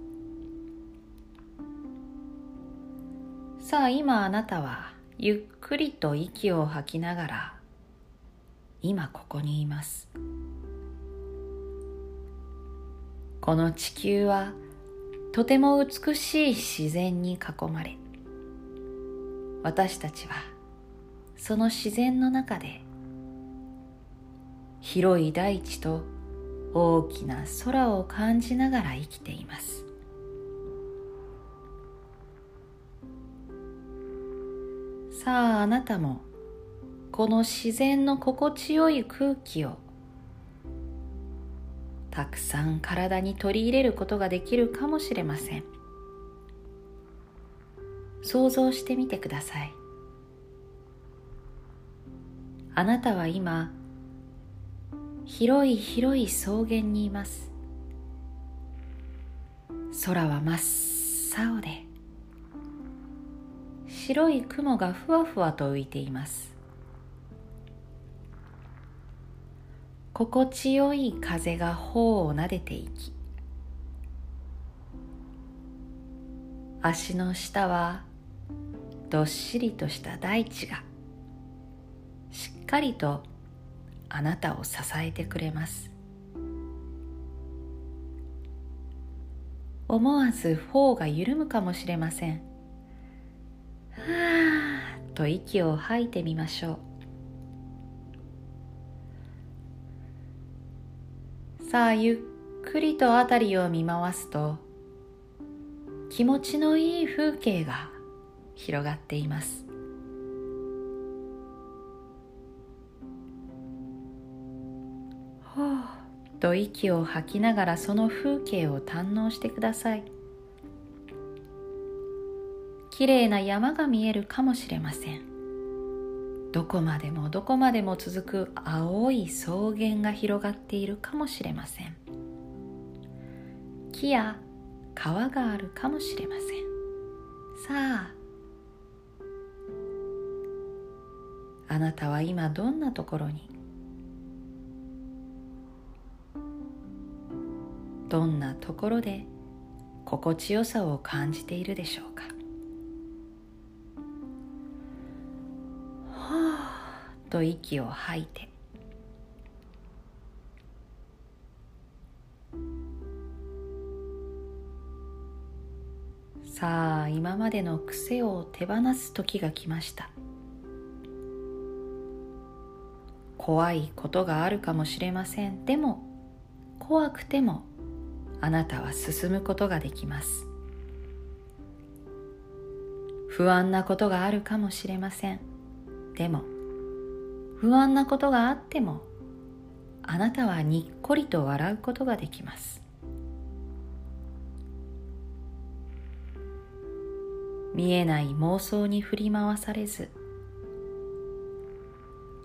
A: さあ今あなたはゆっくりと息を吐きながら今ここにいます。この地球はとても美しい自然に囲まれ私たちはその自然の中で広い大地と大きな空を感じながら生きています。さああなたもこの自然の心地よい空気をたくさん体に取り入れることができるかもしれません。想像してみてください。あなたは今広い広い草原にいます。空は真っ青で白い雲がふわふわと浮いています。心地よい風が頬をなでていき
B: 足の下はどっしりとした大地がしっかりとあなたを支えてくれます。思わず頬が緩むかもしれません。はあと息を吐いてみましょう。さあゆっくりと辺りを見回すと気持ちのいい風景が広がっています。と息を吐きながらその風景を堪能してください。綺麗な山が見えるかもしれません。どこまでもどこまでも続く青い草原が広がっているかもしれません。木や川があるかもしれません。さああなたは今どんなところにどんなところで心地よさを感じているでしょうか？はあと息を吐いて。さあ今までの癖を手放す時が来ました。怖いことがあるかもしれません。でも怖くてもあなたは進むことができます。不安なことがあるかもしれません。でも不安なことがあってもあなたはにっこりと笑うことができます。見えない妄想に振り回されず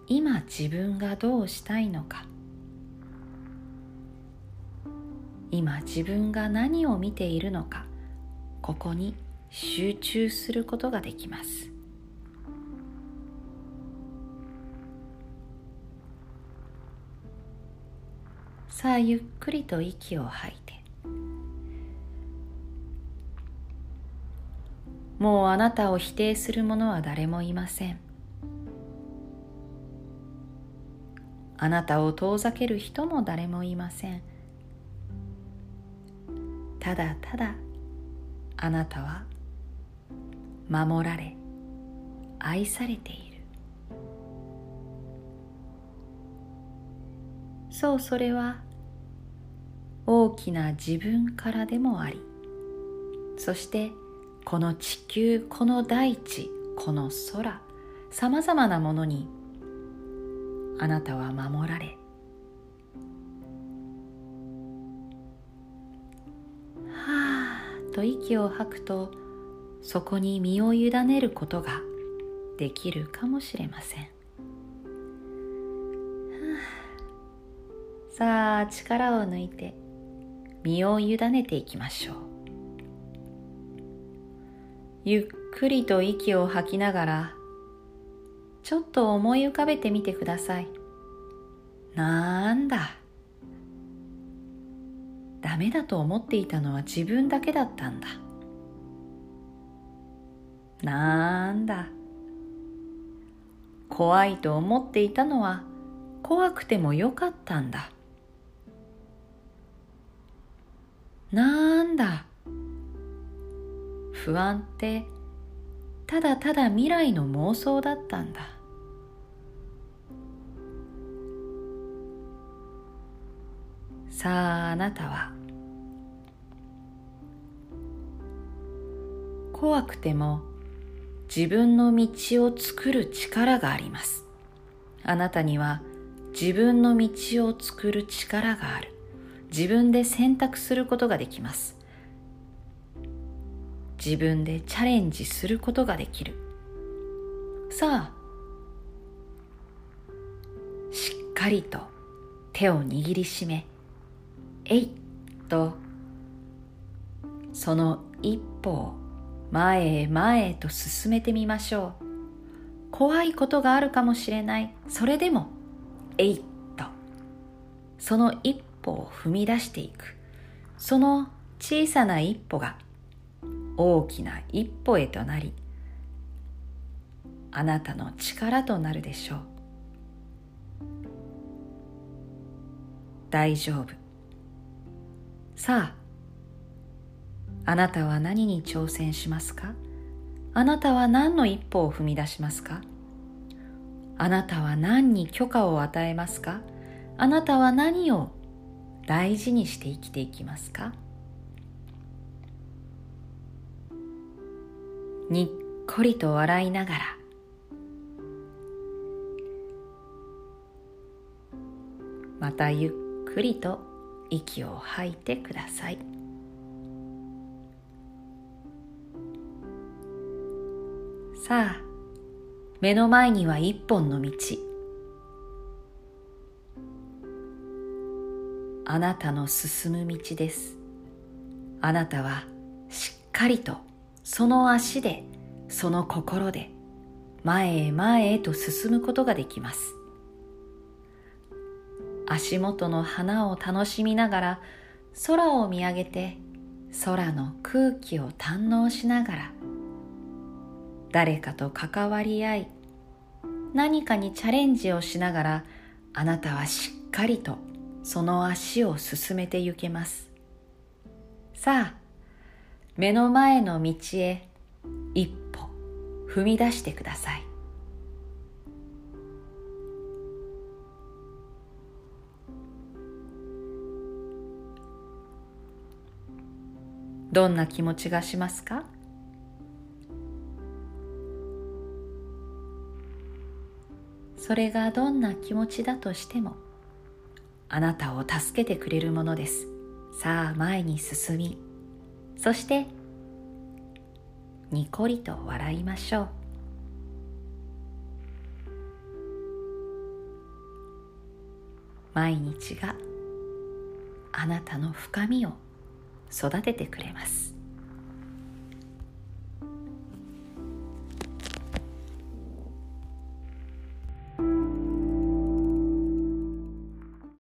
B: 今自分がどうしたいのか今自分が何を見ているのかここに集中することができます。さあゆっくりと息を吐いて。もうあなたを否定する者は誰もいません。あなたを遠ざける人も誰もいません。ただただあなたは守られ愛されている。そうそれは大きな自分からでもありそしてこの地球この大地この空さまざまなものにあなたは守られはあと息を吐くとそこに身を委ねることができるかもしれません、さあ力を抜いて身を委ねていきましょう。ゆっくりと息を吐きながらちょっと思い浮かべてみてください。なんだ？ダメだと思っていたのは自分だけだったんだ。なんだ。怖いと思っていたのは怖くてもよかったんだ。なんだ。不安ってただただ未来の妄想だったんだ。さああなたは。怖くても自分の道を作る力があります。あなたには自分の道を作る力がある。自分で選択することができます。自分でチャレンジすることができる。さあしっかりと手を握りしめえいっと。その一歩を前へ前へと進めてみましょう。怖いことがあるかもしれない。それでもえいっと。その一歩を踏み出していく。その小さな一歩が大きな一歩へとなりあなたの力となるでしょう。大丈夫。さああなたは何に挑戦しますか？あなたは何の一歩を踏み出しますか？あなたは何に許可を与えますか？あなたは何を大事にして生きていきますか？にっこりと笑いながらまたゆっくりと息を吐いてください。さあ目の前には一本の道。あなたの進む道です。あなたはしっかりとその足でその心で前へ前へと進むことができます。足元の花を楽しみながら空を見上げて空の空気を堪能しながら誰かと関わり合い何かにチャレンジをしながらあなたはしっかりとその足を進めて行けます。さあ目の前の道へ一歩踏み出してください。どんな気持ちがしますか？それがどんな気持ちだとしてもあなたを助けてくれるものです。さあ前に進みそしてにこりと笑いましょう。毎日があなたの深みを育ててくれます。